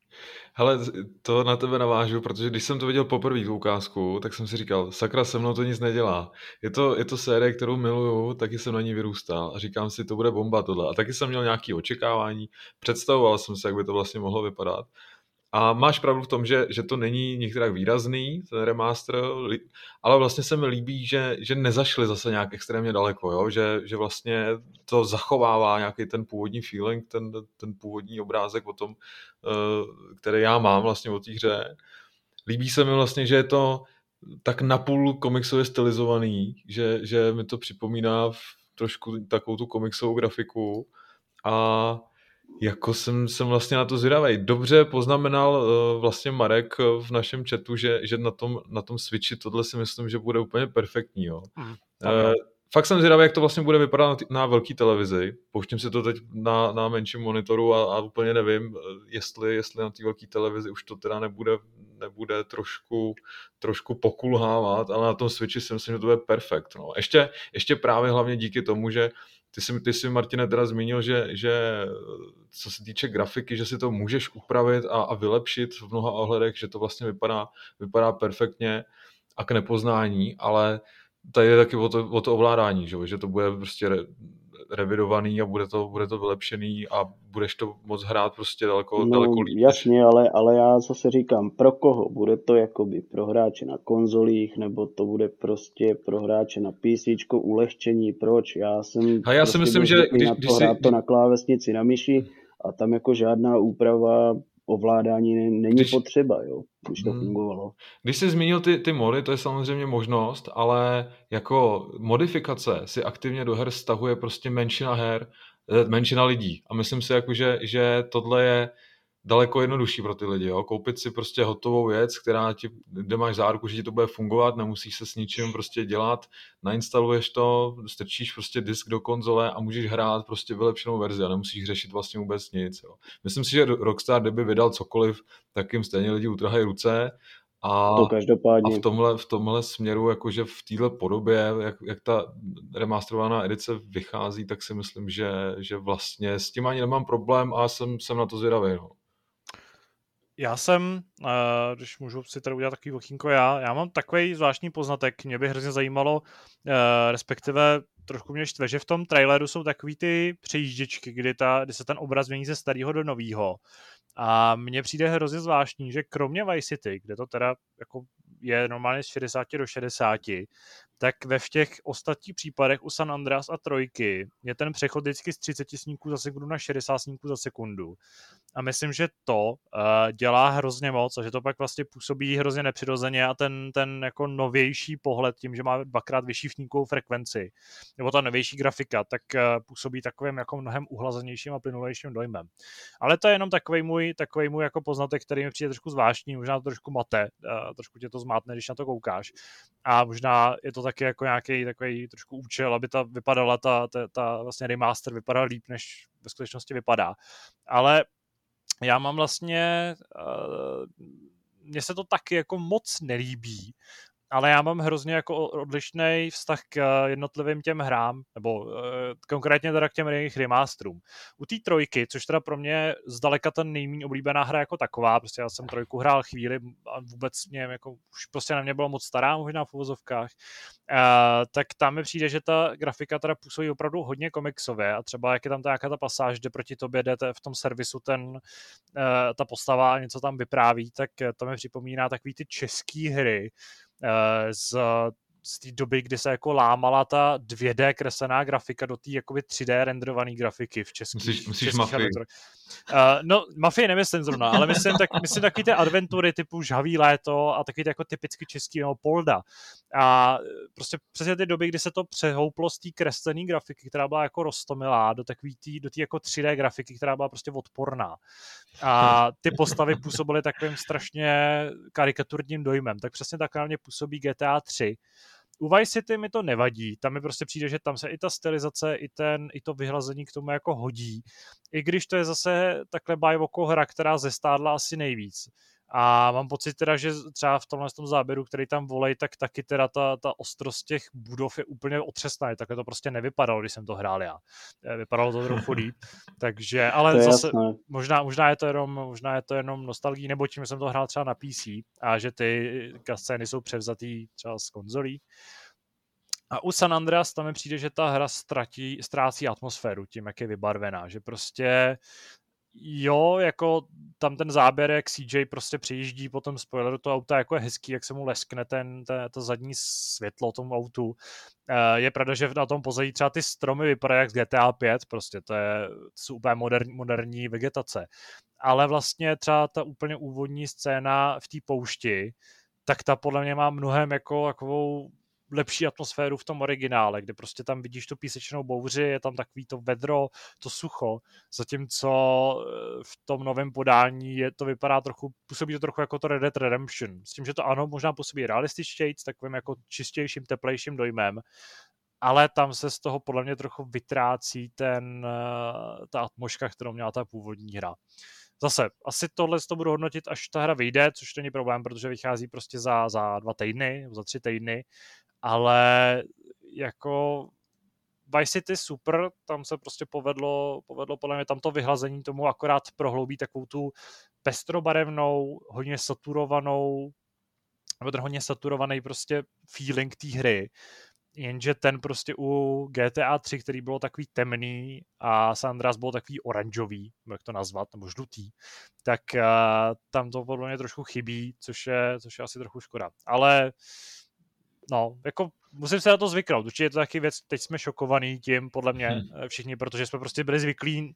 Hele, to na tebe navážu, protože když jsem to viděl poprvé tu ukázku, tak jsem si říkal, sakra, se mnou to nic nedělá. Je to, je to série, kterou miluju, taky jsem na ní vyrůstal a říkám si, to bude bomba tohle. A taky jsem měl nějaké očekávání, představoval jsem si, jak by to vlastně mohlo vypadat. A máš pravdu v tom, že, že to není některak výrazný, ten remaster, ale vlastně se mi líbí, že, že nezašli zase nějak extrémně daleko, jo? Že, že vlastně to zachovává nějaký ten původní feeling, ten, ten původní obrázek o tom, eh, který já mám vlastně o té hře. Líbí se mi vlastně, že je to tak napůl komiksově stylizovaný, že, že mi to připomíná v trošku takovou tu komiksovou grafiku a jako jsem, jsem vlastně na to zvědavý. Dobře poznamenal uh, vlastně Marek v našem chatu, že, že na, tom, na tom Switchi tohle si myslím, že bude úplně perfektní. Jo. Mm, uh, fakt jsem zvědavý, jak to vlastně bude vypadat na, t- na velký televizi. Pouštím si to teď na, na menším monitoru a, a úplně nevím, jestli, jestli na té velké televizi už to teda nebude, nebude trošku, trošku pokulhávat, ale na tom Switchi si myslím, že to bude perfekt. No. Ještě, ještě právě hlavně díky tomu, že ty jsi, ty jsi Martine teda zmínil, že, že co se týče grafiky, že si to můžeš upravit a, a vylepšit v mnoha ohledech, že to vlastně vypadá, vypadá perfektně a k nepoznání, ale tady je taky o to, o to ovládání, že, že to bude prostě revidovaný a bude to, bude to vylepšený a budeš to moc hrát prostě daleko, no, daleko líp. Jasně, ale, ale já zase říkám, pro koho? Bude to jakoby pro hráče na konzolích, nebo to bude prostě pro hráče na PC, ulehčení, proč? Já jsem a já si prostě myslím, že když, na to když hrát si... to na klávesnici, na myši a tam jako žádná úprava ovládání není když, potřeba, jo, když to hmm. fungovalo. Když jsi zmínil ty, ty mody, to je samozřejmě možnost, ale jako modifikace si aktivně do her stahuje prostě menšina her, eh, menšina lidí. A myslím si, jako, že, že tohle je daleko jednodušší pro ty lidi. Jo? Koupit si prostě hotovou věc, která ti, kde máš záruku, že ti to bude fungovat, nemusíš se s ničím prostě dělat, nainstaluješ to, strčíš prostě disk do konzole a můžeš hrát prostě vylepšenou verzi a nemusíš řešit vlastně vůbec nic. Jo? Myslím si, že Rockstar, kdyby vydal cokoliv, tak jim stejně lidi utrhají ruce a, to každopádně. a v, tomhle, v tomhle směru, jakože v téhle podobě, jak, jak ta remasterovaná edice vychází, tak si myslím, že, že vlastně s tím ani nemám problém a jsem, jsem na to zvědavý. No. Já jsem, eh, když můžu si tady udělat takový okýnko já, já mám takový zvláštní poznatek, mě by hrozně zajímalo, eh, respektive trošku mě štve, že v tom traileru jsou takový ty přejížděčky, kdy, ta, kdy se ten obraz mění ze starého do nového. A mně přijde hrozně zvláštní, že kromě Vice City, kde to teda jako je normálně z 60 do 60, tak ve všech ostatních případech u San Andreas a Trojky je ten přechod vždycky z 30 snímků za sekundu na 60 snímků za sekundu. A myslím, že to uh, dělá hrozně moc a že to pak vlastně působí hrozně nepřirozeně a ten, ten jako novější pohled tím, že má dvakrát vyšší snímkovou frekvenci, nebo ta novější grafika, tak uh, působí takovým jako mnohem uhlazenějším a plynulejším dojmem. Ale to je jenom takový můj, takový můj jako poznatek, který mi přijde trošku zvláštní, možná to trošku mate, uh, trošku tě to zmátne, když na to koukáš. A možná je to taky jako nějaký takový trošku účel, aby ta vypadala ta, ta, ta vlastně remaster vypadala líp, než ve skutečnosti vypadá. Ale já mám vlastně, uh, mně se to taky jako moc nelíbí, ale já mám hrozně jako odlišný vztah k eh, jednotlivým těm hrám, nebo uh, konkrétně teda k těm jejich remasterům. U té trojky, což teda pro mě zdaleka ten nejméně oblíbená hra jako taková, prostě já jsem trojku hrál chvíli a vůbec mě jako už prostě na mě bylo moc stará možná v uvozovkách, uh, tak tam mi přijde, že ta grafika teda působí opravdu hodně komiksově a třeba jak je tam ta nějaká ta pasáž, kde proti tobě jdete v tom servisu ten, uh, ta postava a něco tam vypráví, tak to mi připomíná takový ty český hry, Eh, z z té doby, kdy se jako lámala ta 2D kreslená grafika do té jakoby 3D renderované grafiky v českých. Myslíš, myslíš mafii? Uh, no, mafii nemyslím zrovna, ale myslím, tak, myslím taky ty adventury typu Žhavý léto a taky jako typicky český nebo Polda. A prostě přesně ty doby, kdy se to přehouplo z té kreslené grafiky, která byla jako rostomilá, do takový tý, do té jako 3D grafiky, která byla prostě odporná. A ty postavy působily takovým strašně karikaturním dojmem. Tak přesně tak na mě působí GTA 3, u Vice City mi to nevadí, tam mi prostě přijde, že tam se i ta stylizace, i, ten, i to vyhlazení k tomu jako hodí. I když to je zase takhle bajvoko hra, která zestádla asi nejvíc. A mám pocit teda, že třeba v tomhle tom záběru, který tam volej, tak taky teda ta, ta ostrost těch budov je úplně otřesná. Takhle to prostě nevypadalo, když jsem to hrál já. Eh, vypadalo to trochu líp. Takže, ale to zase možná, možná, je to jenom, možná je to jenom nostalgii, nebo tím jsem to hrál třeba na PC a že ty scény jsou převzatý třeba z konzolí. A u San Andreas tam mi přijde, že ta hra ztratí, ztrácí atmosféru tím, jak je vybarvená, že prostě jo, jako tam ten záběr, jak CJ prostě přijíždí po tom spoileru toho auta, jako je hezký, jak se mu leskne ten, ten, to zadní světlo tomu autu. Eh, je pravda, že na tom pozadí třeba ty stromy vypadají jak z GTA 5, prostě to, je, to jsou úplně moderní, moderní vegetace. Ale vlastně třeba ta úplně úvodní scéna v té poušti, tak ta podle mě má mnohem jako takovou lepší atmosféru v tom originále, kde prostě tam vidíš tu písečnou bouři, je tam takový to vedro, to sucho, zatímco eh, v tom novém podání je to vypadá trochu, působí to trochu jako to Red Dead Redemption, s tím, že to ano, možná působí realističtěji, s takovým jako čistějším, teplejším dojmem, ale tam se z toho podle mě trochu vytrácí ten, eh, ta atmosféra, kterou měla ta původní hra. Zase, asi tohle to budu hodnotit, až ta hra vyjde, což není problém, protože vychází prostě za, za dva týdny, za tři týdny ale jako Vice City super, tam se prostě povedlo, povedlo podle mě tam to vyhlazení tomu akorát prohloubí takovou tu pestrobarevnou, hodně saturovanou, nebo hodně saturovaný prostě feeling té hry. Jenže ten prostě u GTA 3, který bylo takový temný a San Andreas bylo takový oranžový, jak to nazvat, nebo žlutý, tak uh, tam to podle mě trošku chybí, což je, což je asi trochu škoda. Ale no, jako musím se na to zvyknout. Určitě je to taky věc, teď jsme šokovaný tím, podle mě hmm. všichni, protože jsme prostě byli zvyklí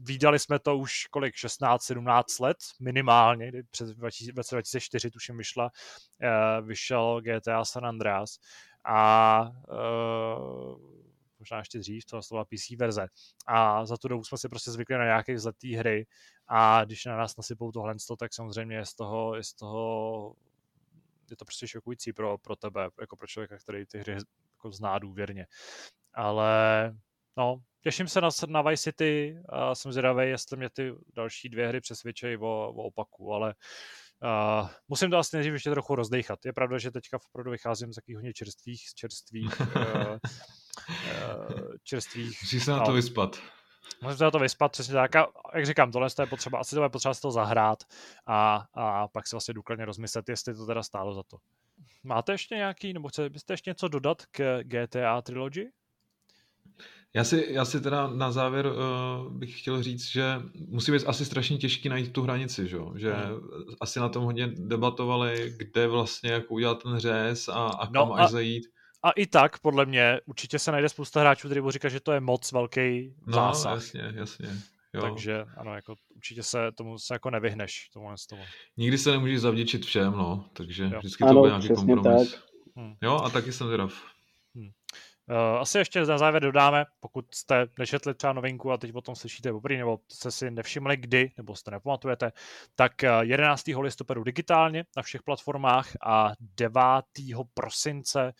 Výdali jsme to už kolik, 16-17 let minimálně, kdy před 2004 tuším vyšla, uh, vyšel GTA San Andreas a uh, možná ještě dřív, to byla PC verze. A za tu dobu jsme si prostě zvykli na nějaké zletý hry a když na nás nasypou tohle, tak samozřejmě je z toho, je z toho je to prostě šokující pro, pro tebe, jako pro člověka, který ty hry jako zná důvěrně. Ale no, těším se na, na Vice City a jsem zvědavý, jestli mě ty další dvě hry přesvědčejí o, o opaku, ale Uh, musím to asi nejdřív ještě trochu rozdechat. Je pravda, že teďka opravdu vycházím z takových hodně čerstvých, čerstvých, uh, uh, čerstvých. Musíš se na to vyspat. Na to vyspat, přesně tak. A jak říkám, tohle je potřeba, asi to je potřeba si to zahrát a, a pak si vlastně důkladně rozmyslet, jestli to teda stálo za to. Máte ještě nějaký, nebo chcete byste ještě něco dodat k GTA Trilogy? Já si, já si teda na závěr uh, bych chtěl říct, že musí být asi strašně těžký najít tu hranici, že, že hmm. asi na tom hodně debatovali, kde vlastně jak udělat ten řez a, a no kam a, až zajít. A i tak, podle mě, určitě se najde spousta hráčů, kteří budou říkat, že to je moc velký no, zásah. jasně, jasně. Jo. Takže ano, jako určitě se tomu se jako nevyhneš. Tomu z toho. Nikdy se nemůžeš zavděčit všem, no, takže jo. vždycky to bude nějaký kompromis. Tak. Hmm. Jo, a taky jsem zvědav. Eh, asi ještě na závěr dodáme, pokud jste nečetli třeba novinku a teď potom slyšíte poprvé, nebo jste si nevšimli kdy, nebo jste nepamatujete, tak 11. Eh, listopadu digitálně na všech platformách a 9. prosince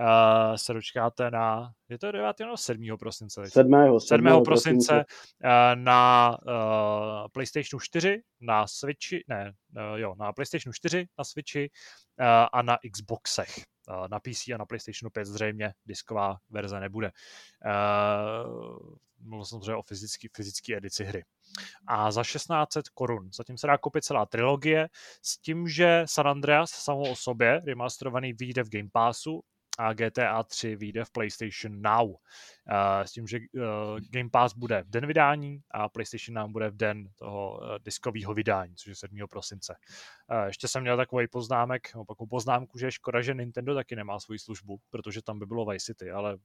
uh, se dočkáte na, je to 9. nebo 7. prosince? 7. 7. prosince uh, na uh, PlayStation 4, na Switchi, ne, jo, na PlayStation 4, na Switchi a na Xboxech na PC a na PlayStation 5 zřejmě disková verze nebude. Mluvil jsem samozřejmě o fyzický, fyzický edici hry. A za 1600 korun. Zatím se dá koupit celá trilogie s tím, že San Andreas samou o sobě, remasterovaný, vyjde v Game Passu a GTA 3 vyjde v PlayStation Now. Uh, s tím, že uh, Game Pass bude v den vydání a PlayStation Now bude v den toho uh, diskového vydání, což je 7. prosince. Ještě jsem měl takový poznámek, opaku poznámku, že je škoda, že Nintendo taky nemá svoji službu, protože tam by bylo Vice City, ale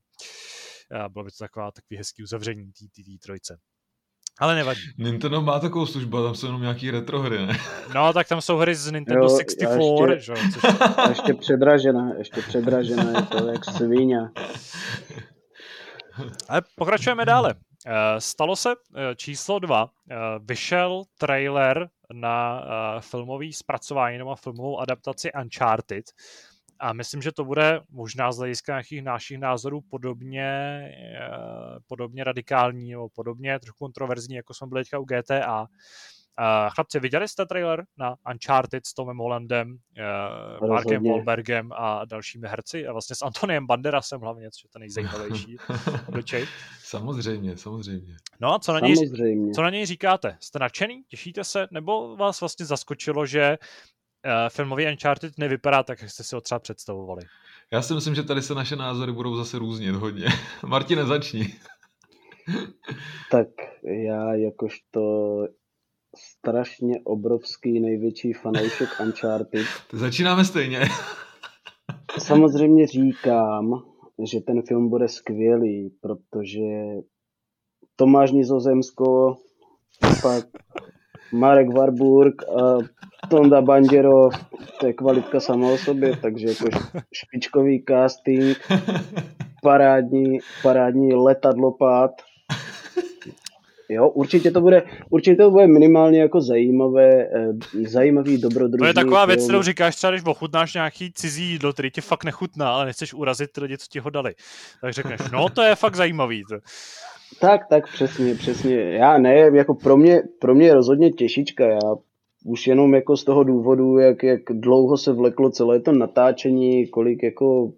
bylo by to taková, takový hezký uzavření té trojce. Ale nevadí. Nintendo má takovou službu, tam jsou jenom nějaký retro hry, ne? No, tak tam jsou hry z Nintendo jo, 64, ještě, že? Což... A ještě předražená, ještě předražená, je to jak svině. Ale pokračujeme dále. Eh, stalo se eh, číslo dva. Eh, vyšel trailer na filmový zpracování nebo filmovou adaptaci Uncharted. A myslím, že to bude možná z hlediska nějakých našich názorů podobně, podobně radikální nebo podobně trochu kontroverzní, jako jsme byli teďka u GTA. Uh, chlapci, viděli jste trailer na Uncharted s Tomem Hollandem, uh, Markem Wahlbergem a dalšími herci a vlastně s Antoniem Banderasem hlavně, což je to nejzajímavější obličej. Samozřejmě, samozřejmě. No a co na, něj, co na něj říkáte? Jste nadšený? Těšíte se? Nebo vás vlastně zaskočilo, že filmový Uncharted nevypadá tak, jak jste si ho třeba představovali? Já si myslím, že tady se naše názory budou zase různit hodně. Martine, začni. tak já jakožto strašně obrovský největší fanoušek Uncharted. Začínáme stejně. Samozřejmě říkám, že ten film bude skvělý, protože Tomáš Nizozemsko, pak Marek Warburg a Tonda Banděro, to je kvalitka sama o sobě, takže jako špičkový casting, parádní, parádní letadlopád, Jo, určitě to bude, určitě to bude minimálně jako zajímavé, eh, zajímavý dobrodružný To je taková věc, kterou říkáš třeba, když ochutnáš nějaký cizí jídlo, který ti fakt nechutná, ale nechceš urazit lidi, co ti ho dali. Tak řekneš, no to je fakt zajímavý. To. Tak, tak přesně, přesně. Já ne, jako pro mě, pro mě je rozhodně těžička. Já už jenom jako z toho důvodu, jak, jak dlouho se vleklo celé to natáčení, kolik jako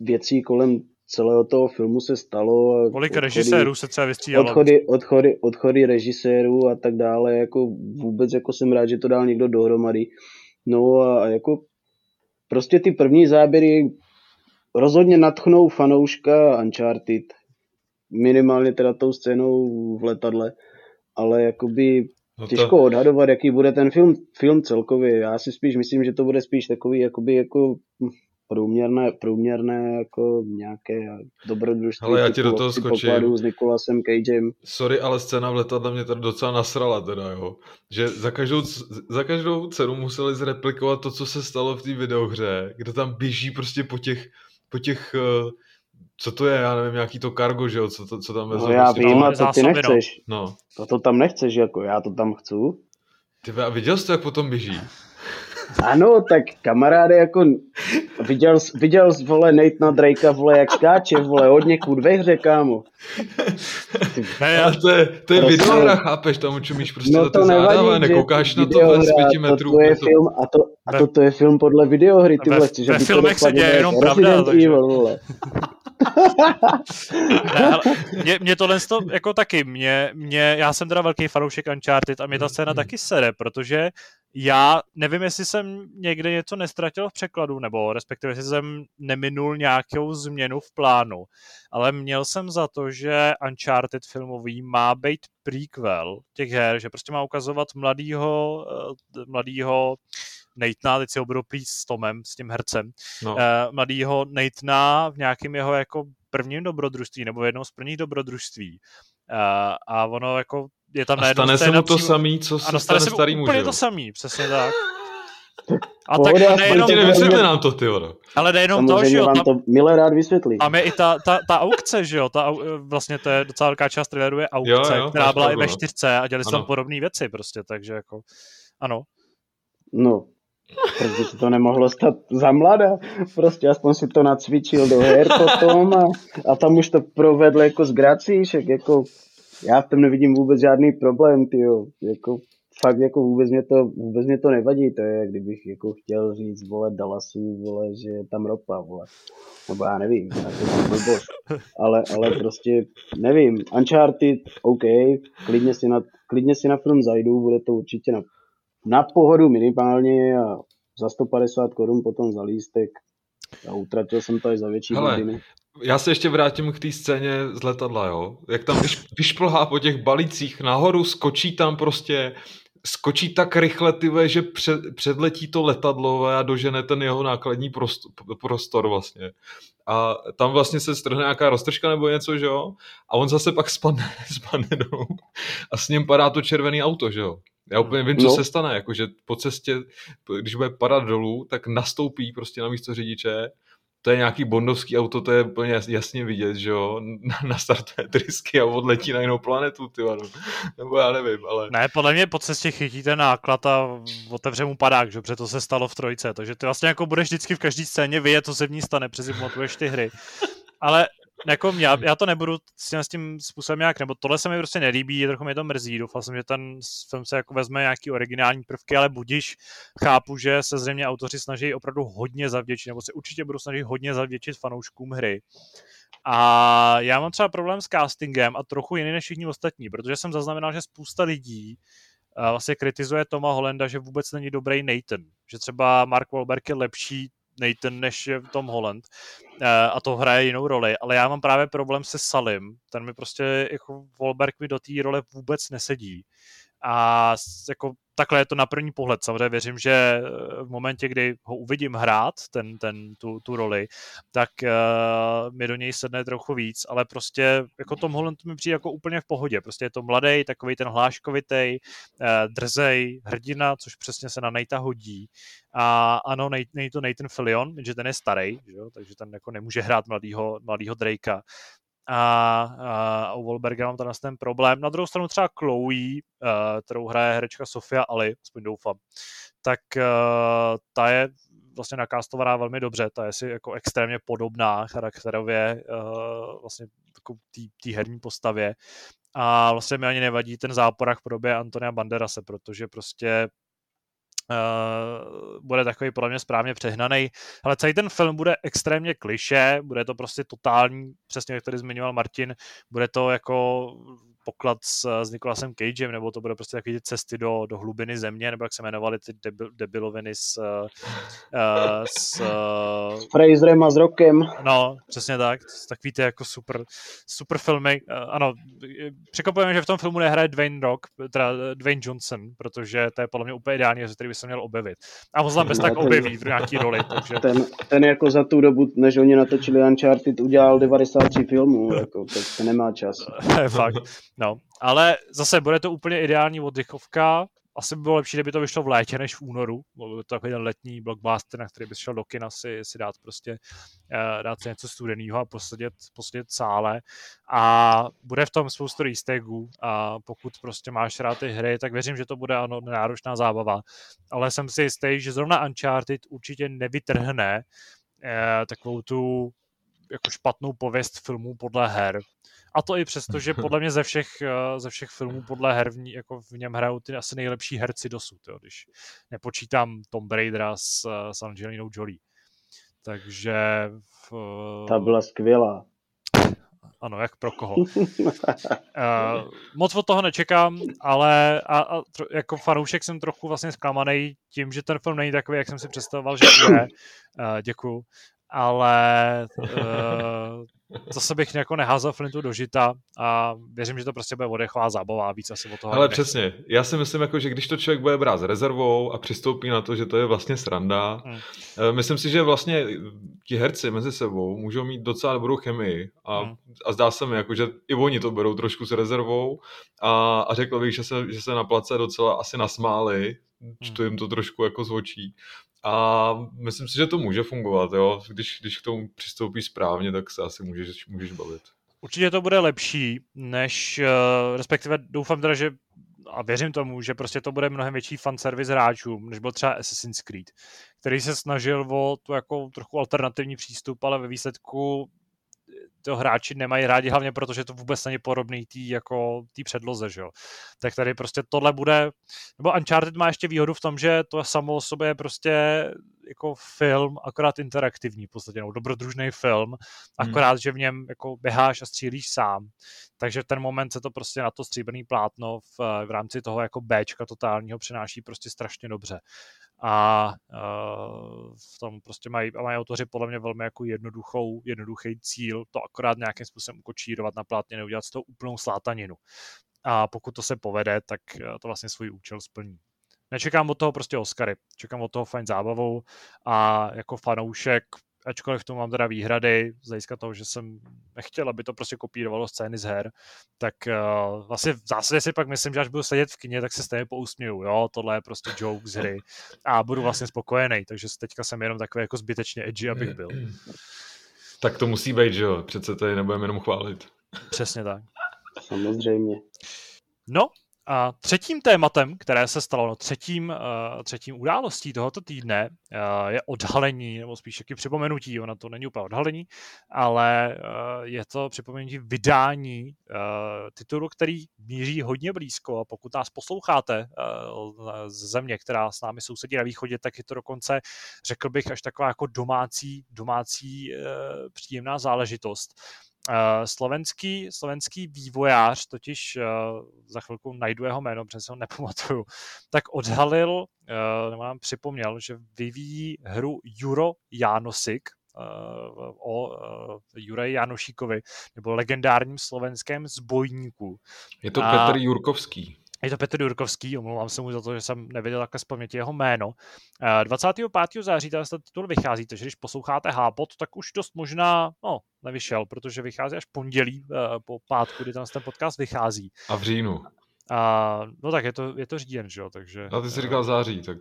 věcí kolem celého toho filmu se stalo. Kolik odchody, režisérů se třeba vystřídalo? Odchody, odchody, odchody režisérů a tak dále, jako vůbec jako jsem rád, že to dal někdo dohromady. No a, a jako prostě ty první záběry rozhodně natchnou fanouška Uncharted, minimálně teda tou scénou v letadle, ale jakoby no to... těžko odhadovat, jaký bude ten film, film celkově. Já si spíš myslím, že to bude spíš takový jakoby jako průměrné, průměrné jako nějaké dobrodružství. Ale já ti do toho skočím. S Nikolasem Cagem. Sorry, ale scéna v letadle mě tady docela nasrala teda, jo. Že za každou, za každou cenu museli zreplikovat to, co se stalo v té videohře, kde tam běží prostě po těch, po těch uh, co to je, já nevím, nějaký to kargo, že jo, co, to, co tam vezou. No já prostě vím, a to ty nechceš. No. To, to tam nechceš, jako já to tam chci. Ty a viděl jsi to, jak potom běží? Ano, tak kamaráde, jako viděl, viděl jsi, vole, Nate Drakea, vole, jak skáče, vole, hodně kud ve hře, kámo. Ne, ale to je, to je prostě, videohra, chápeš, tam čumíš prostě no to nevadí, záva, nekoukáš na to z pěti metrů. To, to je to... film, a to, a to, to je film podle videohry, ty vole, že ve filmech se děje jenom pravda, takže... Evil, vole. ne, ale mě, mě tohle to jako taky, mě, mě, já jsem teda velký fanoušek Uncharted a mě ta scéna taky sere, protože já nevím, jestli jsem někde něco nestratil v překladu, nebo respektive jestli jsem neminul nějakou změnu v plánu, ale měl jsem za to, že Uncharted filmový má být prequel těch her, že prostě má ukazovat mladýho, eh, mladýho Nathana, teď si ho budu pít s Tomem, s tím hercem, no. uh, mladýho Nathana v nějakém jeho jako prvním dobrodružství, nebo jednou z prvních dobrodružství. Uh, a ono jako je tam a stane se mu to přímo... samý, co se ano, stane, stane starý úplně to samý, přesně tak. A tak nejenom... Nevysvětli nám to, ty Ale nejenom to, že jo. Tam, to milé rád vysvětlí. Tam je i ta, ta, ta aukce, že jo. Ta, vlastně to je docela velká část traileru je aukce, jo, jo, která byla i ve čtyřce a dělali se tam podobné věci prostě, takže jako, ano. No, proč se to nemohlo stát za mladá? Prostě aspoň si to nacvičil do her potom a, a tam už to provedl jako z grací, však jako já v tom nevidím vůbec žádný problém, tyjo. Jako, fakt jako vůbec mě, to, vůbec mě to nevadí, to je, kdybych jako chtěl říct, vole, Dallasu, vole, že je tam ropa, vole. Nebo já nevím, jako ale, ale prostě nevím, Uncharted, OK, klidně si na, klidně si na film zajdu, bude to určitě na, na pohodu minimálně a za 150 korun potom za lístek a utratil jsem to i za větší Hele, hodiny já se ještě vrátím k té scéně z letadla, jo. Jak tam vyš, vyšplhá po těch balících nahoru, skočí tam prostě, skočí tak rychle, ty že před, předletí to letadlo a dožene ten jeho nákladní prostor, prostor vlastně. A tam vlastně se strhne nějaká roztržka nebo něco, že jo? A on zase pak spadne, spadne dolů a s ním padá to červený auto, že jo? Já úplně vím, co no. se stane, jakože po cestě, když bude padat dolů, tak nastoupí prostě na místo řidiče to je nějaký bondovský auto, to je úplně jasně vidět, že jo, nastartuje trysky a odletí na jinou planetu, ty no. nebo já nevím, ale... Ne, podle mě po cestě chytíte náklad a otevře mu padák, že, to se stalo v trojce, takže ty vlastně jako budeš vždycky v každé scéně vědět, co se v ní stane, přezimatuješ ty hry. Ale jako já, já to nebudu s tím, způsobem nějak, nebo tohle se mi prostě nelíbí, trochu mě to mrzí, doufal jsem, že ten film se jako vezme nějaký originální prvky, ale budíš, chápu, že se zřejmě autoři snaží opravdu hodně zavděčit, nebo se určitě budou snažit hodně zavděčit fanouškům hry. A já mám třeba problém s castingem a trochu jiný než všichni ostatní, protože jsem zaznamenal, že spousta lidí vlastně kritizuje Toma Holenda, že vůbec není dobrý Nathan. Že třeba Mark Wahlberg je lepší Nathan, než je Tom Holland. A to hraje jinou roli. Ale já mám právě problém se Salim. Ten mi prostě, jako Wahlberg mi do té role vůbec nesedí. A jako takhle je to na první pohled. Samozřejmě věřím, že eh, v momentě, kdy ho uvidím hrát, ten, ten, tu, tu roli, tak uh, mi do něj sedne trochu víc, ale prostě jako Tom Holland mi přijde jako úplně v pohodě. Prostě je to mladý, takový ten hláškovitý, uh, drzej, hrdina, což přesně se na Nejta hodí. A ano, není to Nathan Fillion, že ten je starý, že jo? takže ten jako nemůže hrát mladýho, mladýho Drakea a, a u Wahlberga mám tam ten problém. Na druhou stranu třeba Chloe, uh, kterou hraje herečka Sofia Ali, aspoň doufám, tak uh, ta je vlastně nakástovaná velmi dobře, ta je si jako extrémně podobná charakterově uh, vlastně té herní postavě a vlastně mi ani nevadí ten záporách v podobě Antonia Banderase, protože prostě Uh, bude takový podle mě správně přehnaný. Ale celý ten film bude extrémně kliše, bude to prostě totální, přesně jak tady zmiňoval Martin, bude to jako poklad s, s Nikolasem Cagem, nebo to bude prostě takové ty cesty do, do hlubiny země, nebo jak se jmenovaly ty debil, debiloviny s... Uh, s, uh, Fraserem a s Rockem. No, přesně tak. Takový ty jako super, super filmy. Uh, ano, překvapujeme, že v tom filmu nehraje Dwayne Rock, teda Dwayne Johnson, protože to je podle mě úplně ideální, že který by se měl objevit. A on bez tak objeví v nějaký roli. Takže... Ten, ten jako za tu dobu, než oni natočili Uncharted, udělal 93 filmů, jako, tak to nemá čas. Fakt. No, ale zase bude to úplně ideální oddychovka. Asi by bylo lepší, kdyby to vyšlo v létě než v únoru. Byl by to takový ten letní blockbuster, na který by šel do kina si, si dát prostě uh, dát si něco studeného a posadit, posadit sále. A bude v tom spoustu easter a pokud prostě máš rád ty hry, tak věřím, že to bude ano, náročná zábava. Ale jsem si jistý, že zrovna Uncharted určitě nevytrhne uh, takovou tu jako špatnou pověst filmů podle her. A to i přesto, že podle mě ze všech, eh, ze všech filmů podle her v, ní, jako v něm hrajou ty asi nejlepší herci dosud, jo, když nepočítám Tom Raidera s, eh, s Angelinou Jolie. Takže... V, Ta byla skvělá. Ano, jak pro koho. uh, moc od toho nečekám, ale a, a, tro, jako fanoušek jsem trochu vlastně zklamaný tím, že ten film není takový, jak jsem si představoval, že je. Uh, děkuju ale uh, zase bych jako neházel Flintu do žita a věřím, že to prostě bude odechová zábava a víc asi od toho. Ale přesně, já si myslím, jako, že když to člověk bude brát s rezervou a přistoupí na to, že to je vlastně sranda, hmm. Uh, myslím si, že vlastně ti herci mezi sebou můžou mít docela dobrou chemii a, hmm. a zdá se mi, jako, že i oni to berou trošku s rezervou a, a řekl bych, že se, že se na place docela asi nasmáli, hmm. čtu jim to trošku jako z očí. A myslím si, že to může fungovat, jo. Když, když k tomu přistoupí správně, tak se asi můžeš, můžeš bavit. Určitě to bude lepší, než, uh, respektive doufám teda, že a věřím tomu, že prostě to bude mnohem větší fanservice hráčům, než byl třeba Assassin's Creed, který se snažil o tu jako trochu alternativní přístup, ale ve výsledku to hráči nemají rádi, hlavně protože to vůbec není podobný tý, jako tý předloze, že jo. Tak tady prostě tohle bude, nebo Uncharted má ještě výhodu v tom, že to samo o sobě je prostě jako film, akorát interaktivní v podstatě, no, dobrodružný film, hmm. akorát, hmm. že v něm jako běháš a střílíš sám. Takže ten moment se to prostě na to stříbrný plátno v, v rámci toho jako Bčka totálního přináší prostě strašně dobře a uh, v tom prostě mají, mají autoři podle mě velmi jako jednoduchou, jednoduchý cíl, to akorát nějakým způsobem ukočírovat na plátně, neudělat z toho úplnou slátaninu. A pokud to se povede, tak to vlastně svůj účel splní. Nečekám od toho prostě Oscary, čekám od toho fajn zábavou a jako fanoušek ačkoliv tomu mám teda výhrady z hlediska toho, že jsem nechtěl, aby to prostě kopírovalo scény z her, tak uh, vlastně v zásadě si pak myslím, že až budu sedět v kině, tak se stejně pousměju, jo, tohle je prostě joke z hry a budu vlastně spokojený, takže teďka jsem jenom takový jako zbytečně edgy, abych byl. Tak to musí být, že jo, přece tady nebudeme jenom chválit. Přesně tak. Samozřejmě. No, A třetím tématem, které se stalo, no třetím, uh, třetím událostí tohoto týdne uh, je odhalení, nebo spíš jaký připomenutí, ono to není úplně odhalení, ale uh, je to připomenutí vydání uh, titulu, který míří hodně blízko a pokud nás posloucháte uh, z země, která s námi sousedí na východě, tak je to dokonce, řekl bych, až taková jako domácí, domácí uh, příjemná záležitost. Uh, slovenský, slovenský vývojář, totiž uh, za chvilku najdu jeho jméno, protože se ho nepamatuju, tak odhalil, uh, nebo nám připomněl, že vyvíjí hru Juro Jánosik, uh, o Juraji Janošíkovi, nebo legendárním slovenském zbojníku. Je to A... Petr Jurkovský. Je to Petr Jurkovský, omlouvám se mu za to, že jsem nevěděl takhle z paměti jeho jméno. 25. září ten titul vychází, takže když posloucháte Hápot, tak už dost možná, no, nevyšel, protože vychází až pondělí eh, po pátku, kdy ten podcast vychází. A v říjnu. A, no tak je to, je to říjen, že jo, takže... A ty jsi říkal září, tak...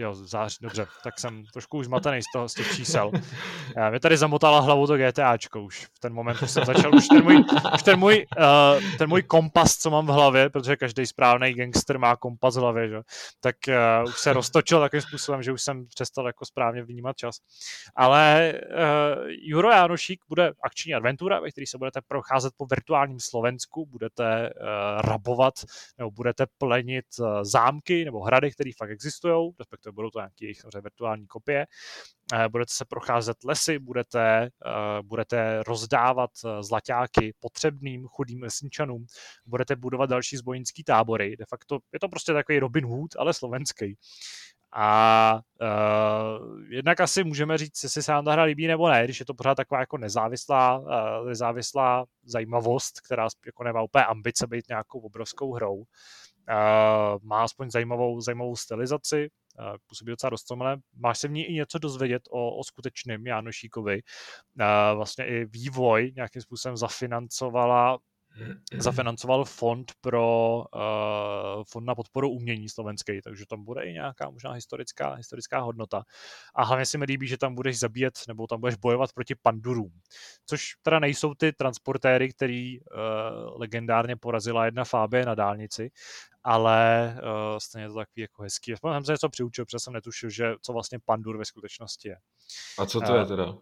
Jo, září, dobře, tak jsem trošku už zmatený z, toho, z těch čísel. Já, mě tady zamotala hlavu to GTAčko už. V ten moment už jsem začal, už ten můj, už ten můj, uh, ten můj kompas, co mám v hlavě, protože každý správný gangster má kompas v hlavě, že? tak uh, už se roztočil takovým způsobem, že už jsem přestal jako správně vnímat čas. Ale uh, Juro Jánošík bude akční adventura, ve který se budete procházet po virtuálním Slovensku, budete uh, rabovat nebo budete plenit uh, zámky nebo hrady, které fakt existují, respektive to budou to nějaké jejich virtuální kopie. Eh, budete se procházet lesy, budete, eh, budete rozdávat eh, zlaťáky potřebným chudým lesničanům, budete budovat další zbojnické tábory. De facto je to prostě takový Robin Hood, ale slovenský. A uh, jednak asi můžeme říct, jestli se nám ta hra líbí nebo ne, když je to pořád taková jako nezávislá, uh, nezávislá zajímavost, která jako nemá úplně ambice být nějakou obrovskou hrou. Uh, má aspoň zajímavou, zajímavou stylizaci, působí docela roztomilé. Máš se v ní i něco dozvědět o, o skutečném Jánošíkovi. Vlastně i vývoj nějakým způsobem zafinancovala zafinancoval fond pro uh, fond na podporu umění slovenský, takže tam bude i nějaká možná historická, historická hodnota. A hlavně si mi líbí, že tam budeš zabíjet nebo tam budeš bojovat proti pandurům, což teda nejsou ty transportéry, který uh, legendárně porazila jedna Fábie na dálnici, ale uh, stejně je to takový jako hezký. Aspoň jsem se něco přiučil, protože jsem netušil, že co vlastně pandur ve skutečnosti je. A co to uh, je teda? Uh,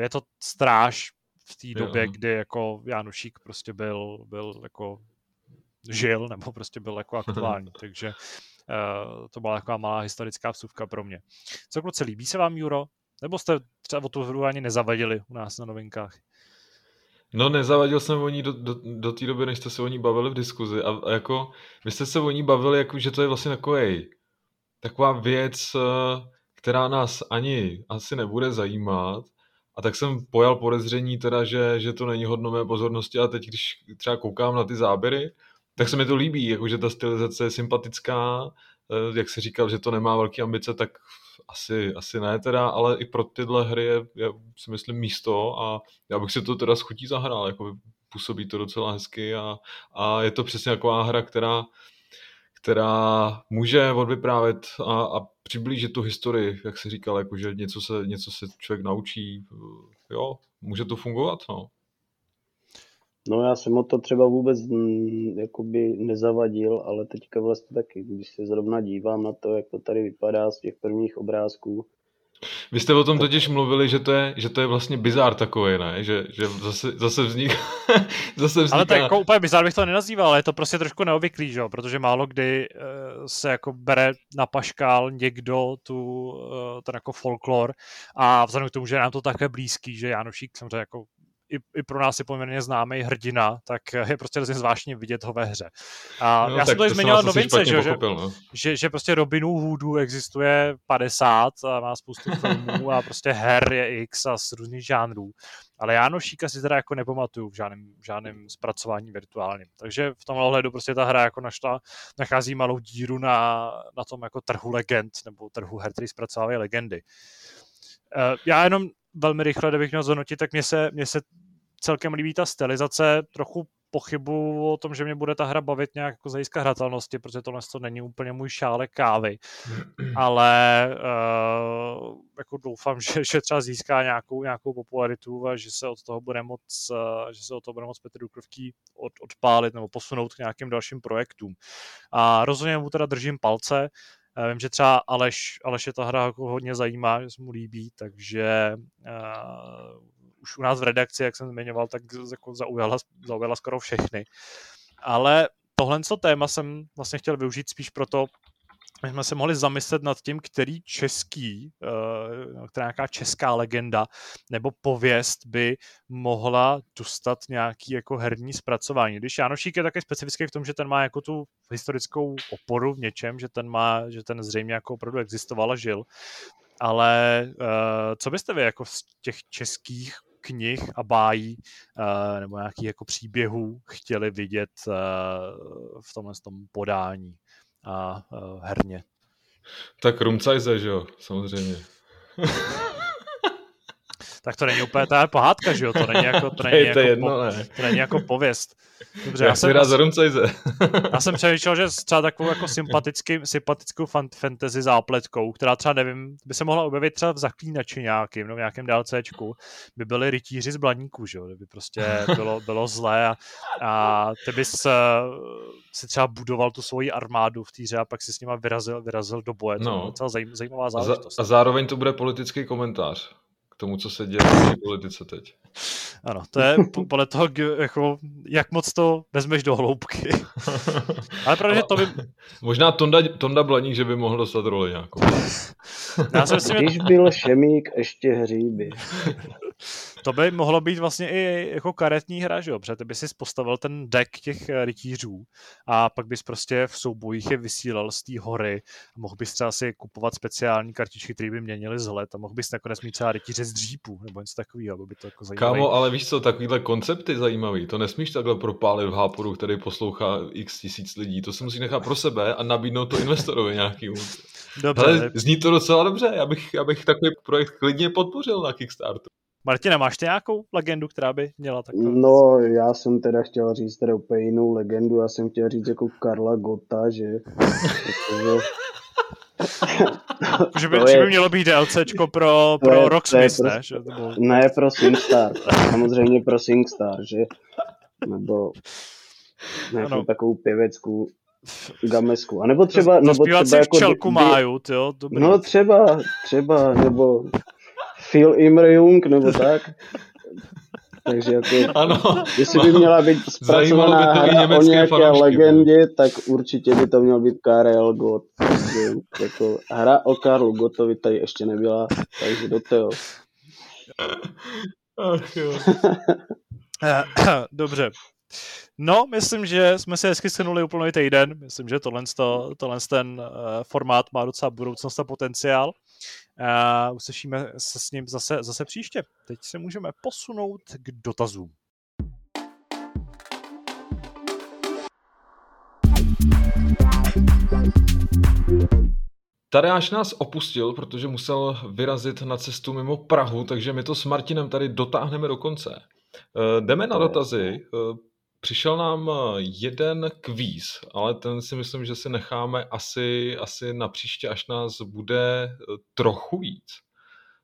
je to stráž v té době, jo. kdy jako Janušík prostě byl, byl jako žil, nebo prostě byl jako aktuální, takže uh, to byla taková malá historická vstupka pro mě. Co kluci, líbí se vám Juro? Nebo jste třeba o tu hru ani nezavadili u nás na novinkách? No nezavadil jsem o ní do, do, do té doby, než jste se o ní bavili v diskuzi a, a jako, vy jste se o ní bavili, jako, že to je vlastně takový taková věc, eh, která nás ani asi nebude zajímat a tak jsem pojal podezření teda, že, že to není hodno mé pozornosti a teď, když třeba koukám na ty záběry, tak se mi to líbí, jakože ta stylizace je sympatická, eh, jak se říkal, že to nemá velké ambice, tak asi, asi ne teda, ale i pro tyhle hry je, je si myslím místo a já bych si to teda schutí zahrál, jako působí to docela hezky a, a je to přesně taková hra, která, která může odvyprávět a, a přiblížit tu historii, jak se říkal, jako že něco se, něco se člověk naučí, jo, může to fungovat, no. No já jsem o to třeba vůbec mm, jakoby nezavadil, ale teďka vlastně taky, když se zrovna dívám na to, jak to tady vypadá z těch prvních obrázků, vy jste o tom totiž mluvili, že to je, že to je vlastně bizár takový, ne? Že, že zase, zase, vznik, zase vzniká... Ale to jako úplně bizár bych to nenazýval, ale je to prostě trošku neobvyklý, že? protože málo kdy uh, se jako bere na paškál někdo tu, uh, ten jako folklor a vzhledem k tomu, že je nám to také blízký, že Janošík samozřejmě jako i, i pro nás je poměrně známý hrdina, tak je prostě hrozně zvláštně vidět ho ve hře. A no, já jsem to zmiňoval novince, že, pochopil, no. že, že, prostě Robinů Hoodů existuje 50 a má spoustu filmů a prostě her je x a z různých žánrů. Ale Jánošíka si teda jako nepamatuju v žádném, v žádném zpracování virtuálním. Takže v tomhle ohledu prostě ta hra jako našla, nachází malou díru na, na tom jako trhu legend, nebo trhu her, který zpracovávají legendy. Uh, já jenom velmi rychle, kdybych měl zhodnotit, tak mně se, mně se celkem líbí ta stylizace, trochu pochybu o tom, že mě bude ta hra bavit nějak jako zajistka hratelnosti, protože tohle to není úplně můj šálek kávy, ale uh, jako doufám, že, že třeba získá nějakou, nějakou popularitu a že se od toho bude moc, uh, že se od toho bude moc Petr Dukrovský od, odpálit nebo posunout k nějakým dalším projektům. A rozhodně mu teda držím palce, vím, že třeba Aleš, Aleš je ta hra jako hodně zajímá, že se mu líbí, takže uh, už u nás v redakci, jak jsem zmiňoval, tak jako zaujala, zaujala skoro všechny. Ale tohle co téma jsem vlastně chtěl využít spíš proto, my jsme se mohli zamyslet nad tím, který český, uh, která nějaká česká legenda nebo pověst by mohla dostat nějaký jako herní zpracování. Když Janošík je taky specifický v tom, že ten má jako tu historickou oporu v něčem, že ten má, že ten zřejmě jako opravdu existoval a žil, ale uh, co byste vy jako z těch českých knih a bájí uh, nebo nějakých jako příběhů chtěli vidět v tomhle tom podání a uh, herně. Tak Rumcajze, že jo, samozřejmě. tak to není úplně ta pohádka, že jo? To není jako, to není, jako, jedno, po, ne. to není jako pověst. Dobře, já, já jsem, já jsem přemýšlel, že třeba takovou jako sympatický, sympatickou fantasy zápletkou, která třeba nevím, by se mohla objevit třeba v zaklínači nějakým, no v nějakém DLCčku, by byly rytíři z blaníků, že jo? By prostě bylo, bylo zlé a, a ty bys uh, si třeba budoval tu svoji armádu v týře a pak si s nima vyrazil, vyrazil do boje. To no. je docela zajímavá záležitost. A zároveň to bude politický komentář tomu, co se děje v politice teď. Ano, to je podle toho, jako, jak moc to vezmeš do hloubky. Ale pravdě to by... Možná Tonda, Tonda Blaník, že by mohl dostat roli nějakou. Já si myslím, Když byl Šemík, ještě hříby. To by mohlo být vlastně i jako karetní hra, že jo? Protože ty by si postavil ten deck těch eh, rytířů a pak bys prostě v soubojích je vysílal z té hory a mohl bys třeba si kupovat speciální kartičky, které by měnily vzhled a mohl bys nakonec mít třeba rytíře z dřípů nebo něco takového, aby by to jako zajímavé. Kámo, ale víš co, takovýhle koncepty zajímavý, to nesmíš takhle propálit v háporu, který poslouchá x tisíc lidí, to si musí nechat pro sebe a nabídnout to investorovi nějaký. Dobře. Ale zní to docela dobře, já bych, já bych takový projekt klidně podpořil na Kickstarter. Martina, máš ty nějakou legendu, která by měla takovou? No, já jsem teda chtěl říct teda úplně jinou legendu, já jsem chtěl říct jako Karla Gota, že... Protože... že, by, že by mělo být DLCčko pro, pro Rocksmith, ne? Že to bylo... Ne, pro SingStar. Samozřejmě pro SingStar, že? Nebo nějakou takovou pěveckou gamesku. A nebo třeba... To, nebo třeba jako čelku máju, jo? Dobrý. No třeba, třeba, nebo Phil Imre Jung, nebo tak. Takže jako, ano, jestli by měla být zpracovaná hra o nějaké fanoušky, legendě, tak určitě by to měl být Karel Gott. Takže jako hra o Karlu Gottovi tady ještě nebyla, takže do toho. Ach jo. Dobře. No, myslím, že jsme se hezky shrnuli úplný týden. Myslím, že tohle, tohle ten eh, formát má docela budoucnost a potenciál. Uh, uslyšíme se s ním zase, zase příště. Teď se můžeme posunout k dotazům. Tadeáš nás opustil, protože musel vyrazit na cestu mimo Prahu, takže my to s Martinem tady dotáhneme do konce. Uh, jdeme na dotazy. Přišel nám eh, jeden kvíz, ale ten si myslím, že si necháme asi, asi na příště, až nás bude eh, trochu víc.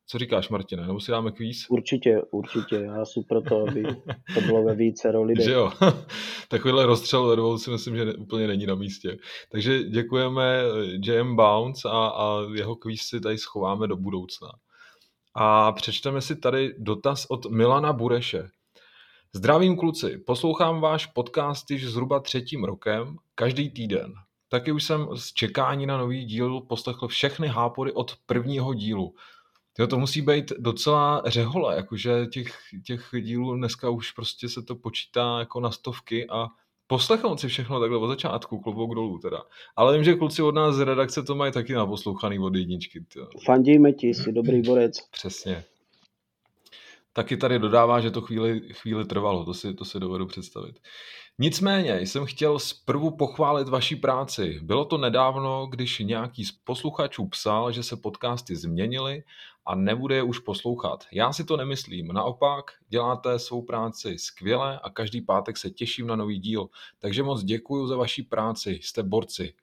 Co říkáš, Martine? Nebo si dáme kvíz? Určitě, určitě. Já jsem pro to, aby to bylo ve více lidech. Že jo. Takovýhle rozstřel ve dvou si myslím, že ne, úplně není na místě. Takže děkujeme eh, JM Bounce a, a jeho kvíz si tady schováme do budoucna. A přečteme si tady dotaz od Milana Bureše. Zdravím kluci, poslouchám váš podcast již zhruba třetím rokem, každý týden. Taky už jsem z čekání na nový díl poslechl všechny hápory od prvního dílu. Jo, to musí být docela řehole, jakože těch, těch dílů dneska už prostě se to počítá jako na stovky a poslechnout si všechno takhle od začátku, klobouk dolů teda. Ale vím, že kluci od nás z redakce to mají taky naposlouchaný od jedničky. Fandíme ti, jsi dobrý borec. Přesně. Taky tady dodává, že to chvíli, chvíli trvalo, to si, to si dovedu představit. Nicméně jsem chtěl zprvu pochválit vaší práci. Bylo to nedávno, když nějaký z posluchačů psal, že se podcasty změnily a nebude je už poslouchat. Já si to nemyslím. Naopak, děláte svou práci skvěle a každý pátek se těším na nový díl. Takže moc děkuji za vaší práci. Jste borci.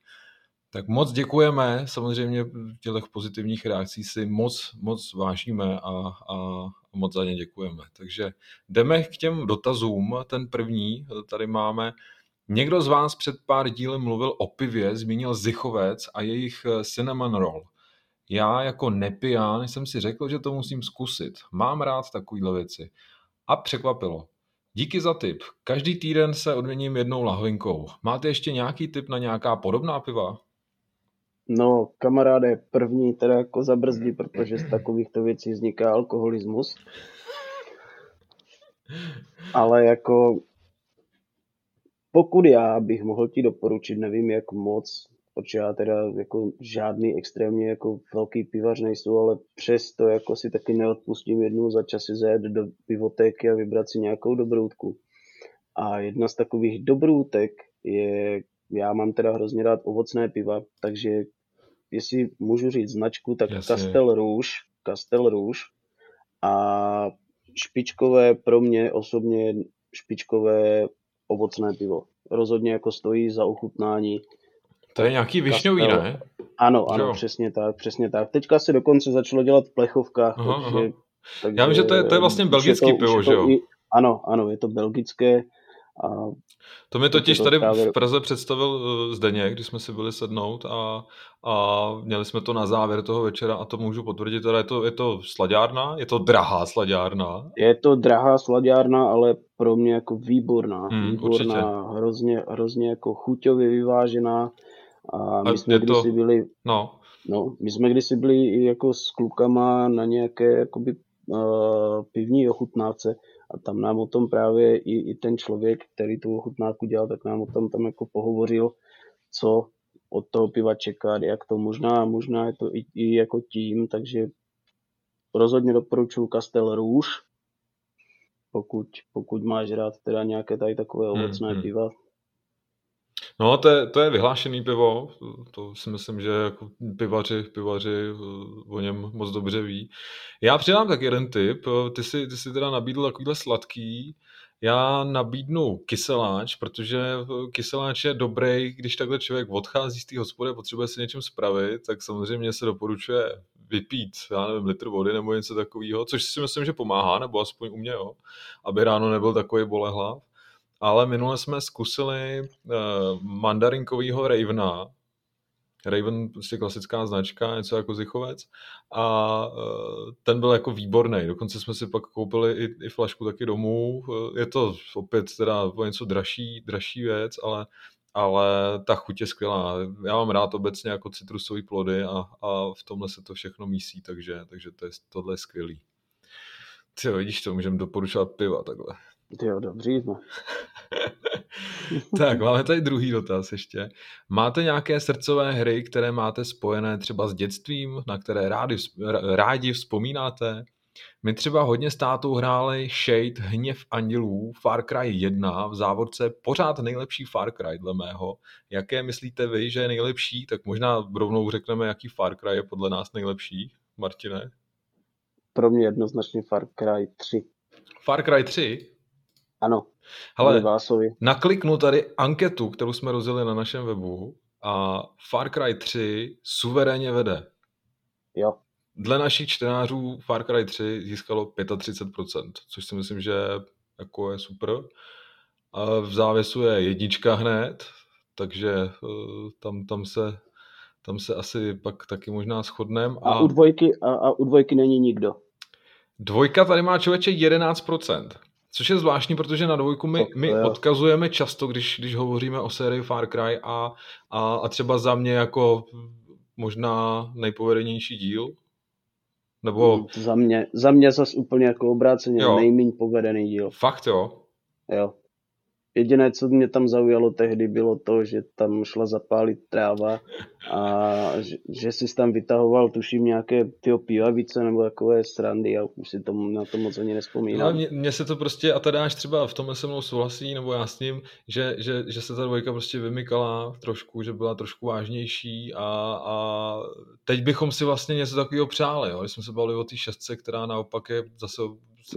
Tak moc děkujeme, samozřejmě těch pozitivních reakcí si moc, moc vážíme a, a moc za ně děkujeme. Takže jdeme k těm dotazům. Ten první tady máme. Někdo z vás před pár díly mluvil o pivě, zmínil Zichovec a jejich cinnamon roll. Já jako nepiján jsem si řekl, že to musím zkusit. Mám rád takovýhle věci. A překvapilo. Díky za tip. Každý týden se odměním jednou lahvinkou. Máte ještě nějaký tip na nějaká podobná piva? No, kamaráde, první teda jako zabrzdí, protože z takovýchto věcí vzniká alkoholismus. Ale jako pokud já bych mohl ti doporučit, nevím jak moc, protože já teda jako žádný extrémně jako velký pivař nejsou, ale přesto jako si taky neodpustím jednou za čas si zajet do pivotéky a vybrat si nějakou dobroutku. A jedna z takových dobrůtek je já mám teda hrozně rád ovocné piva, takže jestli můžu říct značku, tak Jasně. Castel Rouge, Castel Rouge a špičkové pro mě osobně špičkové ovocné pivo. Rozhodně jako stojí za ochutnání. To je nějaký višňový, ne? Ano, ano, jo. přesně tak, přesně tak. Teďka se dokonce začalo dělat v plechovkách, aha, takže, aha. takže... Já vím, že to je, to je vlastně belgický to, pivo, že jo? I, ano, ano, je to belgické a to mi totiž tady v Praze představil eh, Zdeněk, když jsme si byli sednout a, a měli jsme to na závěr toho večera a to můžu potvrdit, teda je to, je to sladárna, je to drahá sladárna. Je to drahá sladárna, ale pro mě jako výborná, hmm, výborná, hrozně, hrozně jako chuťově vyvážená. A my a jsme kdysi to... byli, no. No, my jsme kdysi byli jako s klukama na nějaké jakoby uh, pivní ochutnávce a tam nám o tom právě i, i ten člověk, který tu ochutnávku dělal, tak nám o tom tam jako pohovořil, co od toho piva čekat, jak to možná, možná je to i, i jako tím, takže rozhodně doporučuji Castel Rouge, pokud, pokud máš rád teda nějaké tady takové hmm, ovocné hmm, hmm. piva, No, to je, to je vyhlášený pivo, to si myslím, že jako pivaři, pivaři eh, o něm moc dobře ví. Já přidám tak jeden tip, ty si, ty si teda nabídl takovýhle sladký, já nabídnu kyseláč, protože kyseláč je dobrý, když takhle člověk odchází z té hospody a potřebuje si něčem spravit, tak samozřejmě se doporučuje vypít, já nevím, litr vody nebo něco takového, což si myslím, že pomáhá, nebo aspoň u mě, jo, aby ráno nebyl takový bolehlav ale minule jsme zkusili uh, mandarinkovýho Ravena, Raven prostě klasická značka, něco jako Zichovec a uh, ten byl jako výborný. Dokonce jsme si pak koupili i, i flašku taky domů. Uh, je to opět teda něco dražší, dražší věc, ale ale ta chuť je skvělá. Já mám rád obecně jako citrusové plody a, a v tomhle se to všechno mísí, takže, takže to je, tohle je skvělý. Ty vidíš to, můžeme doporučovat piva takhle. Jo, dobře, no. tak, máme tady druhý dotaz ještě. Máte nějaké srdcové hry, které máte spojené třeba s dětstvím, na které rádi, rádi vzpomínáte? My třeba hodně s tátou hráli Shade Hněv andělů, Far Cry 1, v závodce pořád nejlepší Far Cry dle mého. Jaké myslíte vy, že je nejlepší? Tak možná rovnou řekneme, jaký Far Cry je podle nás nejlepší. Martine? Pro mě jednoznačně Far Cry 3. Far Cry 3? Ano. Hele, nakliknu tady anketu, kterou jsme rozjeli na našem webu a Far Cry 3 suverénně vede. Jo. Dle našich čtenářů Far Cry 3 získalo 35%, což si myslím, že jako je super. A v závěsu je jednička hned, takže eh, tam, tam se tam se asi pak taky možná shodneme. A, a, u dvojky, a, a u dvojky není nikdo. Dvojka tady má člověče 11%. Což je zvláštní, protože na dvojku my, my odkazujeme často, když, když hovoříme o sérii Far Cry a, a, a třeba za mě jako možná nejpovedenější díl. Nebo... Hmm, za mě, za mě zase úplně jako obráceně jo. nejméně povedený díl. Fakt jo? Jo. Jediné, co mě tam zaujalo tehdy, bylo to, že tam šla zapálit tráva a že, že si tam vytahoval, tuším, nějaké ty pivavice nebo takové srandy a už si tomu, na to moc ani nespomínám. Mně, mně se to prostě, a tady až třeba v tomhle se mnou souhlasí, nebo já s ním, že, že, že se ta dvojka prostě vymykala trošku, že byla trošku vážnější a, a teď bychom si vlastně něco takového přáli, jo? když jsme se bavili o té šestce, která naopak je zase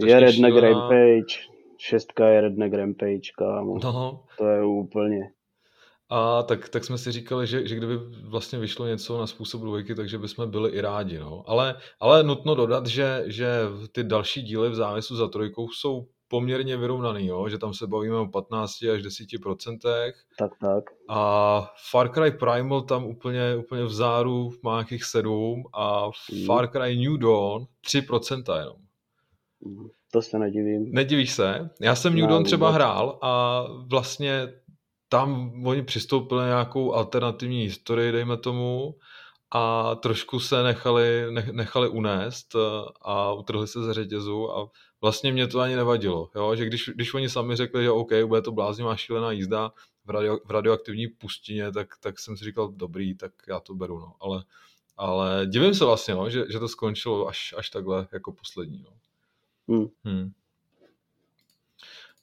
je Redneck Rampage šestka je Redneck Rampage, kámo. No. To je úplně. A tak, tak jsme si říkali, že, že kdyby vlastně vyšlo něco na způsob dvojky, takže bychom byli i rádi. No. Ale, ale nutno dodat, že, že ty další díly v závěsu za trojkou jsou poměrně vyrovnaný, jo? že tam se bavíme o 15 až 10%. Tak, tak. A Far Cry Primal tam úplně, úplně v záru má nějakých 7 a mm. Far Cry New Dawn 3% jenom. Mm. To se nedivím. Nedivíš se? Já jsem New Dawn třeba hrál a vlastně tam oni přistoupili na nějakou alternativní historii, dejme tomu, a trošku se nechali, nechali unést eh, a utrhli se ze řetězu a vlastně mě to ani nevadilo, jo? že když, když oni sami řekli, že OK, bude to bláznivá šílená jízda v, radio, v radioaktivní pustině, tak, tak jsem si říkal, dobrý, tak já to beru, no. ale, ale divím se vlastně, no, že, že to skončilo až, až takhle jako poslední. No. Hmm. Hmm.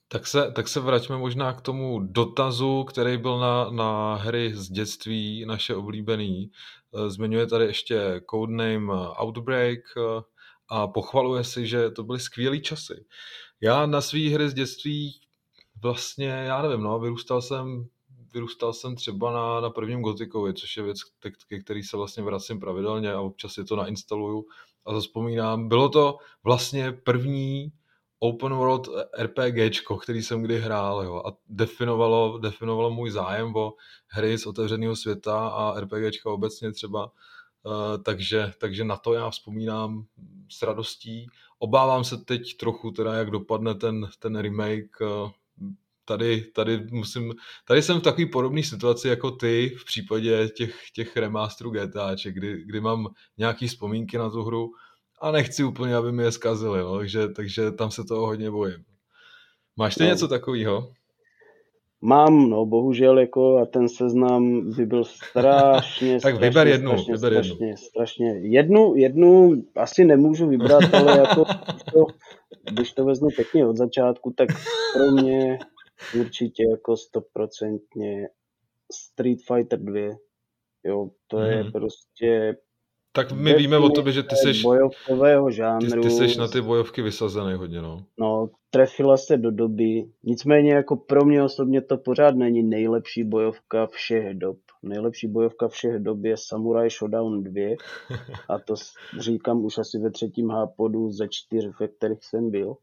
Tak se, tak se vraťme možná k tomu dotazu, který byl na, na hry z dětství, naše oblíbený. Eh, zmiňuje tady ještě codename Outbreak eh, a pochvaluje si, že to byly skvělé časy. Já na svý hry z dětství vlastně, já nevím, no, vyrůstal jsem, vyrůstal jsem třeba na, na prvním Gotikovi, což je věc, ke který se vlastně vracím pravidelně a občas si to nainstaluju a zaspomínám. Bylo to vlastně první open world RPGčko, který jsem kdy hrál jo, a definovalo, definovalo můj zájem o hry z otevřeného světa a RPGčka obecně třeba, uh, takže, takže na to já vzpomínám s radostí. Obávám se teď trochu teda, jak dopadne ten, ten remake uh, tady, tady musím, tady jsem v takové podobné situaci jako ty v případě těch, těch remasterů GTAček, kdy, kdy mám nějaký vzpomínky na tu hru a nechci úplně, aby mi je zkazili, no, takže, takže tam se toho hodně bojím. Máš ty no. něco takového? Mám, no bohužel, jako a ten seznam by byl strašně, Tak strašně, vyber jednu, strašně, vyber strašně, jednu. strašně, jednu, jednu asi nemůžu vybrat, ale jako, to, když to vezmu pěkně od začátku, tak pro mě určitě jako stoprocentně Street Fighter 2. Jo, to je hmm. prostě tak my víme o tobě, že ty seš, bojovkového žánru. Ty, ty seš na ty bojovky vysazený hodně, no. No, trefila se do doby. Nicméně jako pro mě osobně to pořád není nejlepší bojovka všech dob. Nejlepší bojovka všech dob je Samurai Shodown 2 a to říkám už asi ve třetím hápodu ze čtyř, ve kterých jsem byl.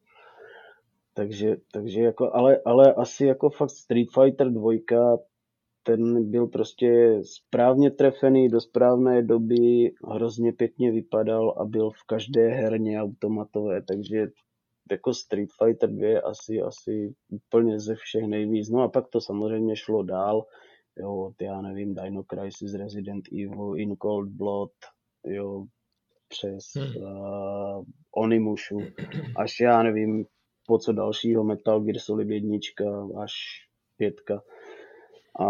Takže, takže jako, ale, ale asi jako fakt Street Fighter 2, ten byl prostě správně trefený do správné doby, hrozně pěkně vypadal a byl v každé herně automatové, takže jako Street Fighter 2 asi, asi úplně ze všech nejvíc. No a pak to samozřejmě šlo dál, jo, já nevím, Dino Crisis, Resident Evil, In Cold Blood, jo, přes hmm. uh, Onimushu, až já nevím, po co dalšího Metal Gear Solid jednička až pětka. A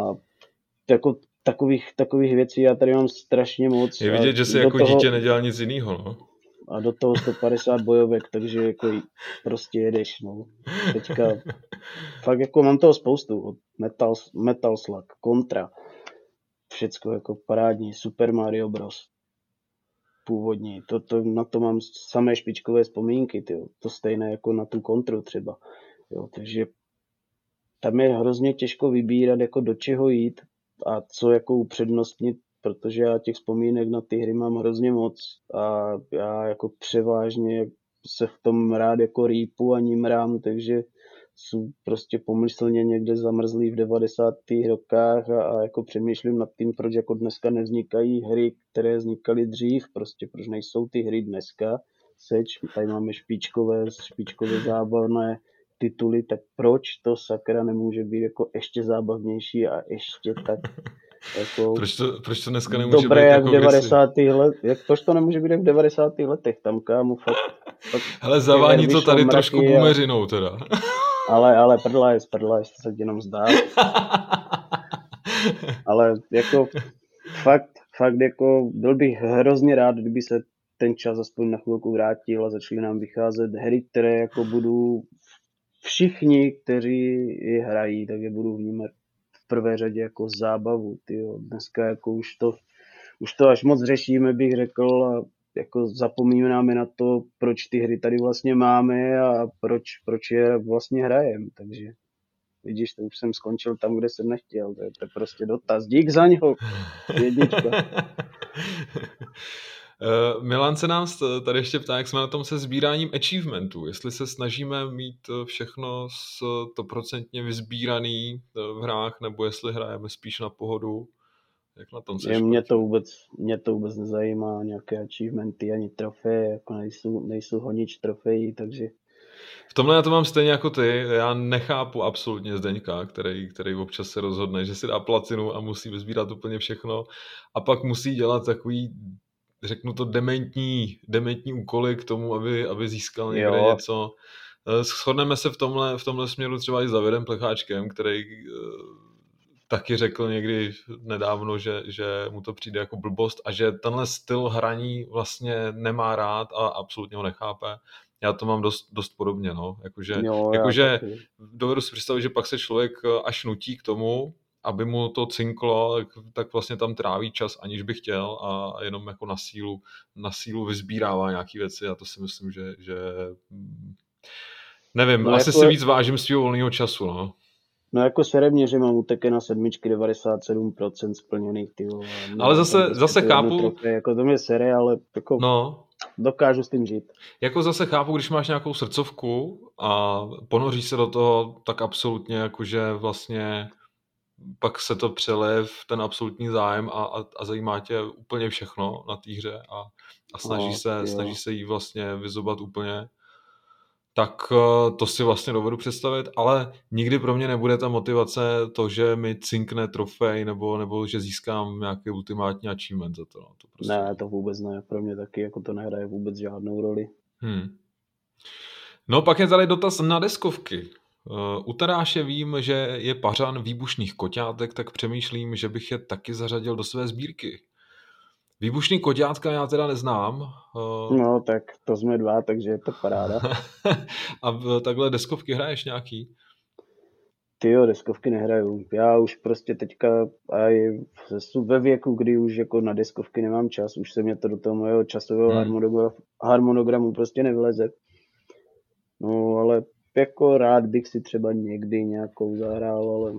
jako takových, takových věcí já tady mám strašně moc. Je vidět, že se jako toho, dítě nedělá nic jiného, no. A do toho 150 bojovek, takže jako prostě jedeš, no. Teďka fakt jako mám toho spoustu. Metal, Metal Slug, Contra, všecko jako parádní, Super Mario Bros. Původní, to, to, na to mám samé špičkové vzpomínky, tyjo. to stejné jako na tu kontru třeba. Jo, takže tam je hrozně těžko vybírat, jako do čeho jít a co jako upřednostnit, protože já těch vzpomínek na ty hry mám hrozně moc a já jako převážně se v tom rád jako rýpu a nímrám, takže jsou prostě pomyslně někde zamrzlý v 90. rokách a, a jako přemýšlím nad tím, proč jako dneska nevznikají hry, které vznikaly dřív, prostě proč nejsou ty hry dneska. Seč, tady máme špičkové, špičkové zábavné tituly, tak proč to sakra nemůže být jako ještě zábavnější a ještě tak jako proč, to, proč to dneska nemůže dobré být jak jako v 90. let, jak, proč to nemůže být jak v 90. letech, tam kámu fakt, fakt Hele, zavání to tady trošku bumeřinou teda. Ale, ale prdla je prdla, to se jenom zdá. ale jako fakt, fakt jako byl bych hrozně rád, kdyby se ten čas aspoň na chvilku vrátil a začaly nám vycházet hry, které jako budu všichni, kteří je hrají, tak je budu vnímat v prvé řadě jako zábavu. Tyjo. Dneska jako už to, už to až moc řešíme, bych řekl, a jako zapomínáme na to, proč ty hry tady vlastně máme a proč, proč je vlastně hrajeme. Takže vidíš, to už jsem skončil tam, kde jsem nechtěl. To je, to je prostě dotaz. Dík za něho. Jednička. Uh, Milan se nám tady ještě ptá, jak jsme na tom se sbíráním achievementů. Jestli se snažíme mít eh, všechno stoprocentně vyzbíraný eh, v hrách, nebo jestli hrajeme spíš na pohodu. Jak na tom se mě to, vůbec, mě to vůbec nezajímá, nějaké achievementy ani trofeje, jako nejsou, nejsou honič trofejí, takže v tomhle já to mám stejně jako ty. Já nechápu absolutně Zdeňka, který, který občas se rozhodne, že si dá placinu a musí vyzbírat úplně všechno a pak musí dělat takový řeknu to, dementní, dementní úkoly k tomu, aby, aby získal někde jo. něco. Eh, shodneme se v tomhle, v tomhle směru třeba i s Davidem Plecháčkem, který uh, taky řekl někdy nedávno, že, že mu to přijde jako blbost a že tenhle styl hraní vlastně nemá rád a absolutně ho nechápe. Já to mám dost, dost podobně, no. Jakože, jo, jakože dovedu si představit, že pak se člověk eh, až nutí k tomu, aby mu to cinklo, tak vlastně tam tráví čas, aniž by chtěl a jenom jako na sílu, na sílu vyzbírává nějaké věci a to si myslím, že, že mm, nevím, no asi jako... si víc vážím svého volného času, no. No jako sere mě, že mám úteky na sedmičky 97% splněných, ty Ale zase, prostě zase chápu... Trofej, jako to mě sere, ale jako no. dokážu s tím žít. Jako zase chápu, když máš nějakou srdcovku a ponoříš se do toho, tak absolutně jakože vlastně pak se to přeleje v ten absolutní zájem a, a, a zajímá tě úplně všechno na té hře a, a snaží, no, se, snaží se jí vlastně vyzobat úplně, tak eh, to si vlastně dovedu představit, ale nikdy pro mě nebude ta motivace to, že mi cinkne trofej nebo, nebo že získám nějaký ultimátní achievement za to. No. to prostě... Ne, to vůbec ne. Pro mě taky jako to nehraje vůbec žádnou roli. Hmm. No pak je tady dotaz na deskovky. Eh, u Taráše vím, že je pařan výbušných koťátek, tak přemýšlím, že bych je taky zařadil do své sbírky. Výbušný koťátka já teda neznám. Eh, no, tak to jsme dva, takže je to paráda. A takhle deskovky hraješ nějaký? Ty jo, deskovky nehraju. Já už prostě teďka aj ve věku, kdy už jako na deskovky nemám čas, už se mě to do toho mého časového hmm. harmonogramu, harmonogramu prostě nevleze. No, ale jako rád bych si třeba někdy nějakou zahrál, ale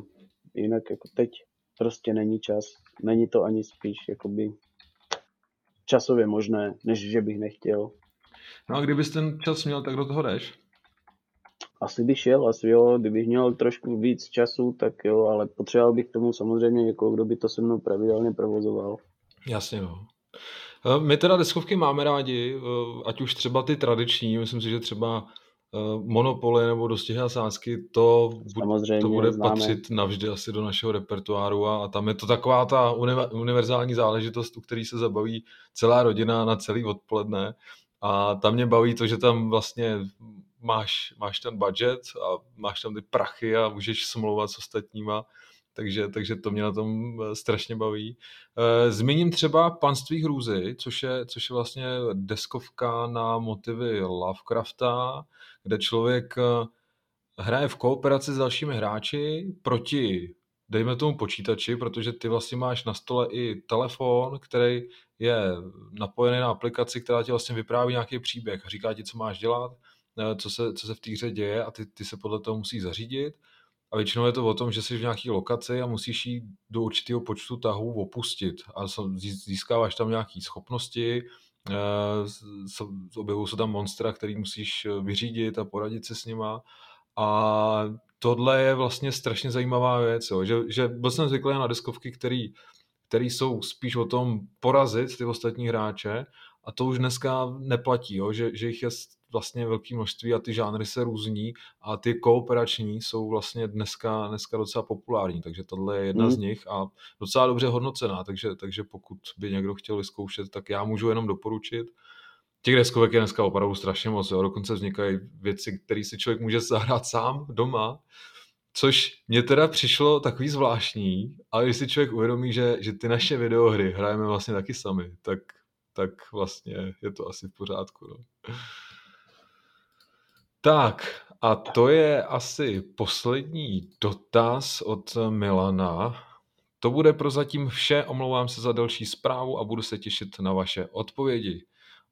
jinak jako teď prostě není čas. Není to ani spíš jakoby časově možné, než že bych nechtěl. No a kdybys ten čas měl, tak do toho jdeš? Asi bych šel, asi jo, kdybych měl trošku víc času, tak jo, ale potřeboval bych k tomu samozřejmě někoho, kdo by to se mnou pravidelně provozoval. Jasně, no. Eh, my teda deskovky máme rádi, eh, ať už třeba ty tradiční, myslím si, že třeba Monopoly nebo dostihy a sázky, to, to bude známe. patřit navždy asi do našeho repertoáru a, a tam je to taková ta univerzální záležitost, u který se zabaví celá rodina na celý odpoledne a tam mě baví to, že tam vlastně máš, máš ten budget a máš tam ty prachy a můžeš smlouvat s ostatníma, takže, takže to mě na tom eh, strašně baví. Eh, zmíním třeba Panství hrůzy, což je, což je vlastně deskovka na motivy Lovecrafta, kde člověk eh, hraje v kooperaci s dalšími hráči proti, dejme tomu počítači, protože ty vlastně máš na stole i telefon, který je napojený na aplikaci, která ti vlastně vypráví nějaký příběh a říká ti, co máš dělat, eh, co se, co se v té hře děje a ty, ty se podle toho musíš zařídit. A většinou je to o tom, že jsi v nějaké lokaci a musíš jít do určitého počtu tahů opustit a získáváš tam nějaké schopnosti, objevují se tam monstra, který musíš eh, vyřídit a poradit se s nima. A tohle je vlastně strašně zajímavá věc, jo. Že, že byl jsem zvyklý na deskovky, který, který jsou spíš o tom porazit ty ostatní hráče a to už dneska neplatí, jo. Že, že jich je vlastně velké množství a ty žánry se různí a ty kooperační jsou vlastně dneska, dneska docela populární, takže tohle je jedna mm. z nich a docela dobře hodnocená, takže, takže pokud by někdo chtěl vyzkoušet, tak já můžu jenom doporučit. Těch deskovek je dneska opravdu strašně moc, jo. dokonce vznikají věci, které si člověk může zahrát sám doma, což mě teda přišlo takový zvláštní, ale když si člověk uvědomí, že, že ty naše videohry hrajeme vlastně taky sami, tak, tak vlastně je to asi v pořádku. No. Tak, a to je asi poslední dotaz od Milana. To bude prozatím vše, omlouvám se za další zprávu a budu se těšit na vaše odpovědi.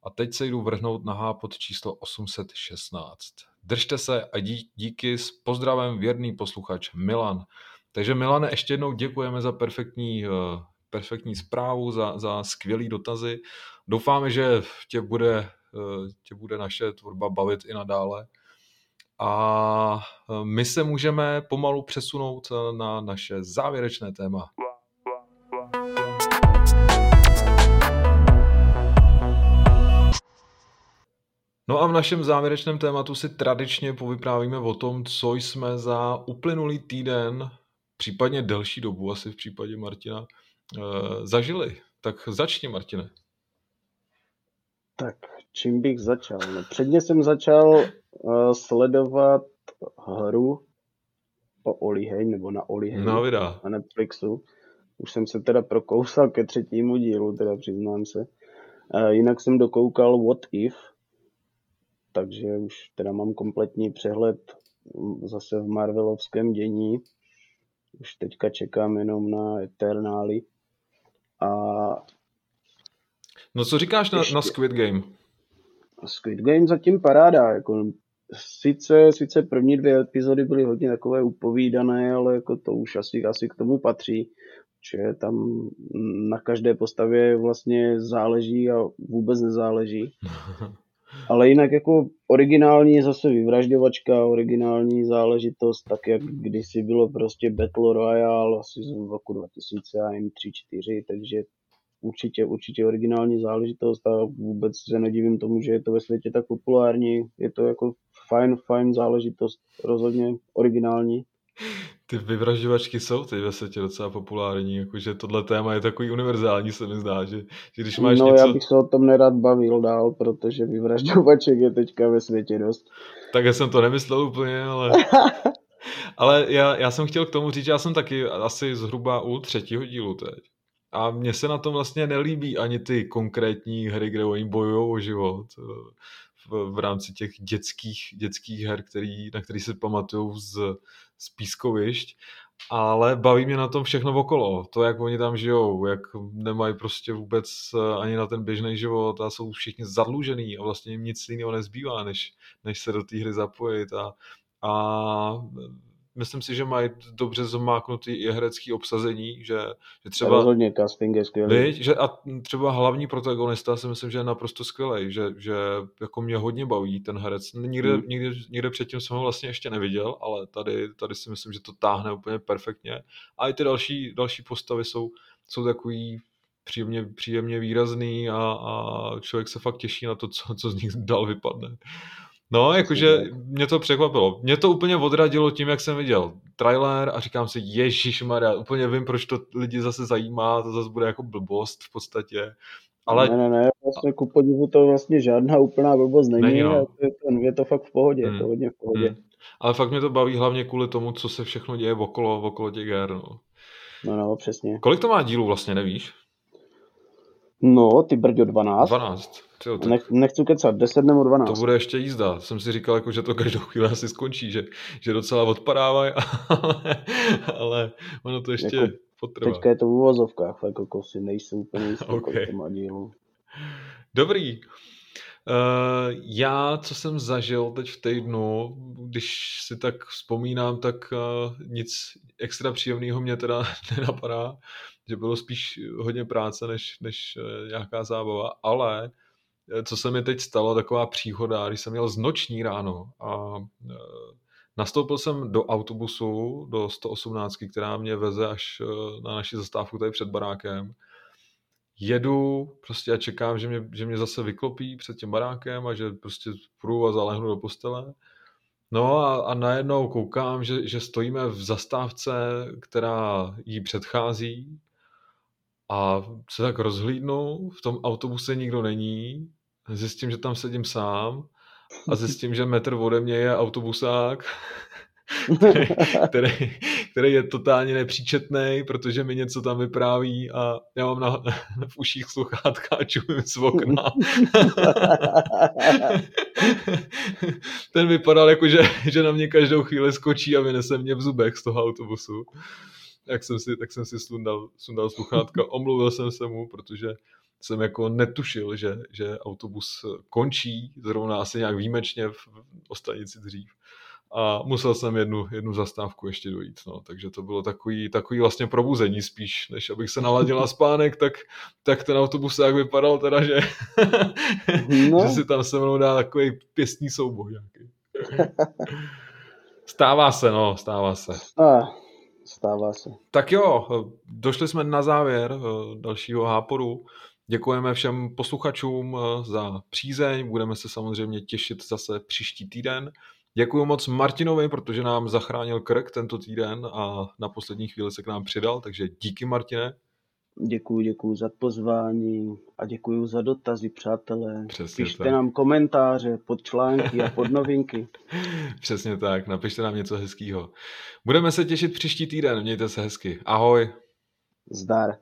A teď se jdu vrhnout na hápot číslo 816. Držte se a dí, díky s pozdravem věrný posluchač Milan. Takže Milane, ještě jednou děkujeme za perfektní, uh, perfektní zprávu, za, za skvělý dotazy. Doufáme, že tě bude, uh, tě bude naše tvorba bavit i nadále. A eh, my se můžeme pomalu přesunout na naše závěrečné téma. No a v našem závěrečném tématu si tradičně povyprávíme o tom, co jsme za uplynulý týden, případně delší dobu, asi v případě Martina, eh, zažili. Tak začni, Martine. Tak, čím bych začal? No, předně jsem začal uh, sledovat hru o Oliheň, nebo na Oliheň no, na Netflixu. Už jsem se teda prokousal ke třetímu dílu, teda přiznám se. Uh, jinak jsem dokoukal What If, takže už teda mám kompletní přehled zase v Marvelovském dění. Už teďka čekám jenom na Eternály. A No co říkáš na, na Squid Game? Squid Game zatím paráda. Jako, sice, sice první dvě epizody byly hodně takové upovídané, ale jako to už asi, asi k tomu patří, že tam na každé postavě vlastně záleží a vůbec nezáleží. Ale jinak jako originální zase vyvražďovačka, originální záležitost, tak jak kdysi bylo prostě Battle Royale asi z roku 2003-2004, takže určitě, určitě originální záležitost a vůbec se nedivím tomu, že je to ve světě tak populární. Je to jako fajn, fajn záležitost, rozhodně originální. Ty vyvražďovačky jsou teď ve světě docela populární, jakože tohle téma je takový univerzální, se mi zdá, že, že když máš no, něco... já bych se o tom nerad bavil dál, protože vyvražďovaček je teďka ve světě dost. Tak já jsem to nemyslel úplně, ale... ale já, já jsem chtěl k tomu říct, že já jsem taky asi zhruba u třetího dílu teď. A mně se na tom vlastně nelíbí ani ty konkrétní hry, kde oni bojují o život v, v rámci těch dětských, dětských her, který, na který si pamatuju z, z pískovišť, ale baví mě na tom všechno okolo. To, jak oni tam žijou, jak nemají prostě vůbec eh, ani na ten běžný život a jsou všichni zadlužený a vlastně jim nic jiného nezbývá, než, než se do té hry zapojit a, a myslím si, že mají dobře zomáknutý i herecký obsazení, že, že třeba... Rozhodně casting je skvělý. Viď, že a třeba hlavní protagonista si myslím, že je naprosto skvělý, že, že jako mě hodně baví ten herec. Nikde, hmm. nikde, nikde předtím jsem ho vlastně ještě neviděl, ale tady, tady si myslím, že to táhne úplně perfektně. A i ty další, další postavy jsou, jsou takový příjemně, příjemně výrazný a, a člověk se fakt těší na to, co, co z nich dál vypadne. No, jakože mě to překvapilo. Mě to úplně odradilo tím, jak jsem viděl trailer a říkám si, Ježíš Maria, úplně vím, proč to lidi zase zajímá, to zase bude jako blbost v podstatě. Ale... Ne, ne, ne, vlastně ku podivu to vlastně žádná úplná blbost není, není no. je, to, je to fakt v pohodě, hmm. je to hodně v pohodě. Hmm. Ale fakt mě to baví hlavně kvůli tomu, co se všechno děje okolo, okolo těch her, no. No, no, přesně. Kolik to má dílů vlastně, nevíš? No, ty brďo 12. 12. Tyjo, tak... Nech, nechci kecat, 10 nebo 12. To bude ještě jízda. Jsem si říkal, jako, že to každou chvíli asi skončí, že, že docela odpadávají, ale, ale ono to ještě jako, potrvá. Teďka je to v uvozovkách, jako kosy, nejsou úplně jistý, okay. to má dílu. Dobrý. Uh, já, co jsem zažil teď v týdnu, když si tak vzpomínám, tak uh, nic extra příjemného mě teda nenapadá, že bylo spíš hodně práce než, než uh, nějaká zábava, ale co se mi teď stalo, taková příhoda, když jsem měl z noční ráno a nastoupil jsem do autobusu, do 118, která mě veze až na naši zastávku tady před barákem. Jedu prostě a čekám, že mě, že mě zase vyklopí před tím barákem a že prostě půjdu a zalehnu do postele. No a, a najednou koukám, že, že stojíme v zastávce, která jí předchází a se tak rozhlídnu, v tom autobuse nikdo není zjistím, že tam sedím sám a zjistím, že metr ode mě je autobusák, který, který, který je totálně nepříčetný, protože mi něco tam vypráví a já mám na, v uších sluchátka a čumím z okna. Ten vypadal jako, že, že na mě každou chvíli skočí a vynese mě v zubech z toho autobusu. Tak jsem si, tak jsem si sundal, sundal sluchátka, omluvil jsem se mu, protože jsem jako netušil, že, že autobus končí zrovna asi nějak výjimečně v, stanici dřív a musel jsem jednu, jednu zastávku ještě dojít, no, takže to bylo takový, takový vlastně probuzení spíš, než abych se naladil na spánek, tak, tak ten autobus tak vypadal teda, že, no. že si tam se mnou dá takový pěstní souboj nějaký. Stává se, no, stává se. A, stává se. Tak jo, došli jsme na závěr eh, dalšího háporu. Děkujeme všem posluchačům eh, za přízeň, budeme se samozřejmě těšit zase příští týden. Děkuji moc Martinovi, protože nám zachránil krk tento týden a na poslední chvíli se k nám přidal, takže díky Martine. Děkuji, děkuji za pozvání a děkuji za dotazy, přátelé. Přesně Pište tak. nám komentáře pod články a pod novinky. Přesně tak, napište nám něco hezkého. Budeme se těšit příští týden, mějte se hezky. Ahoj. Zdar.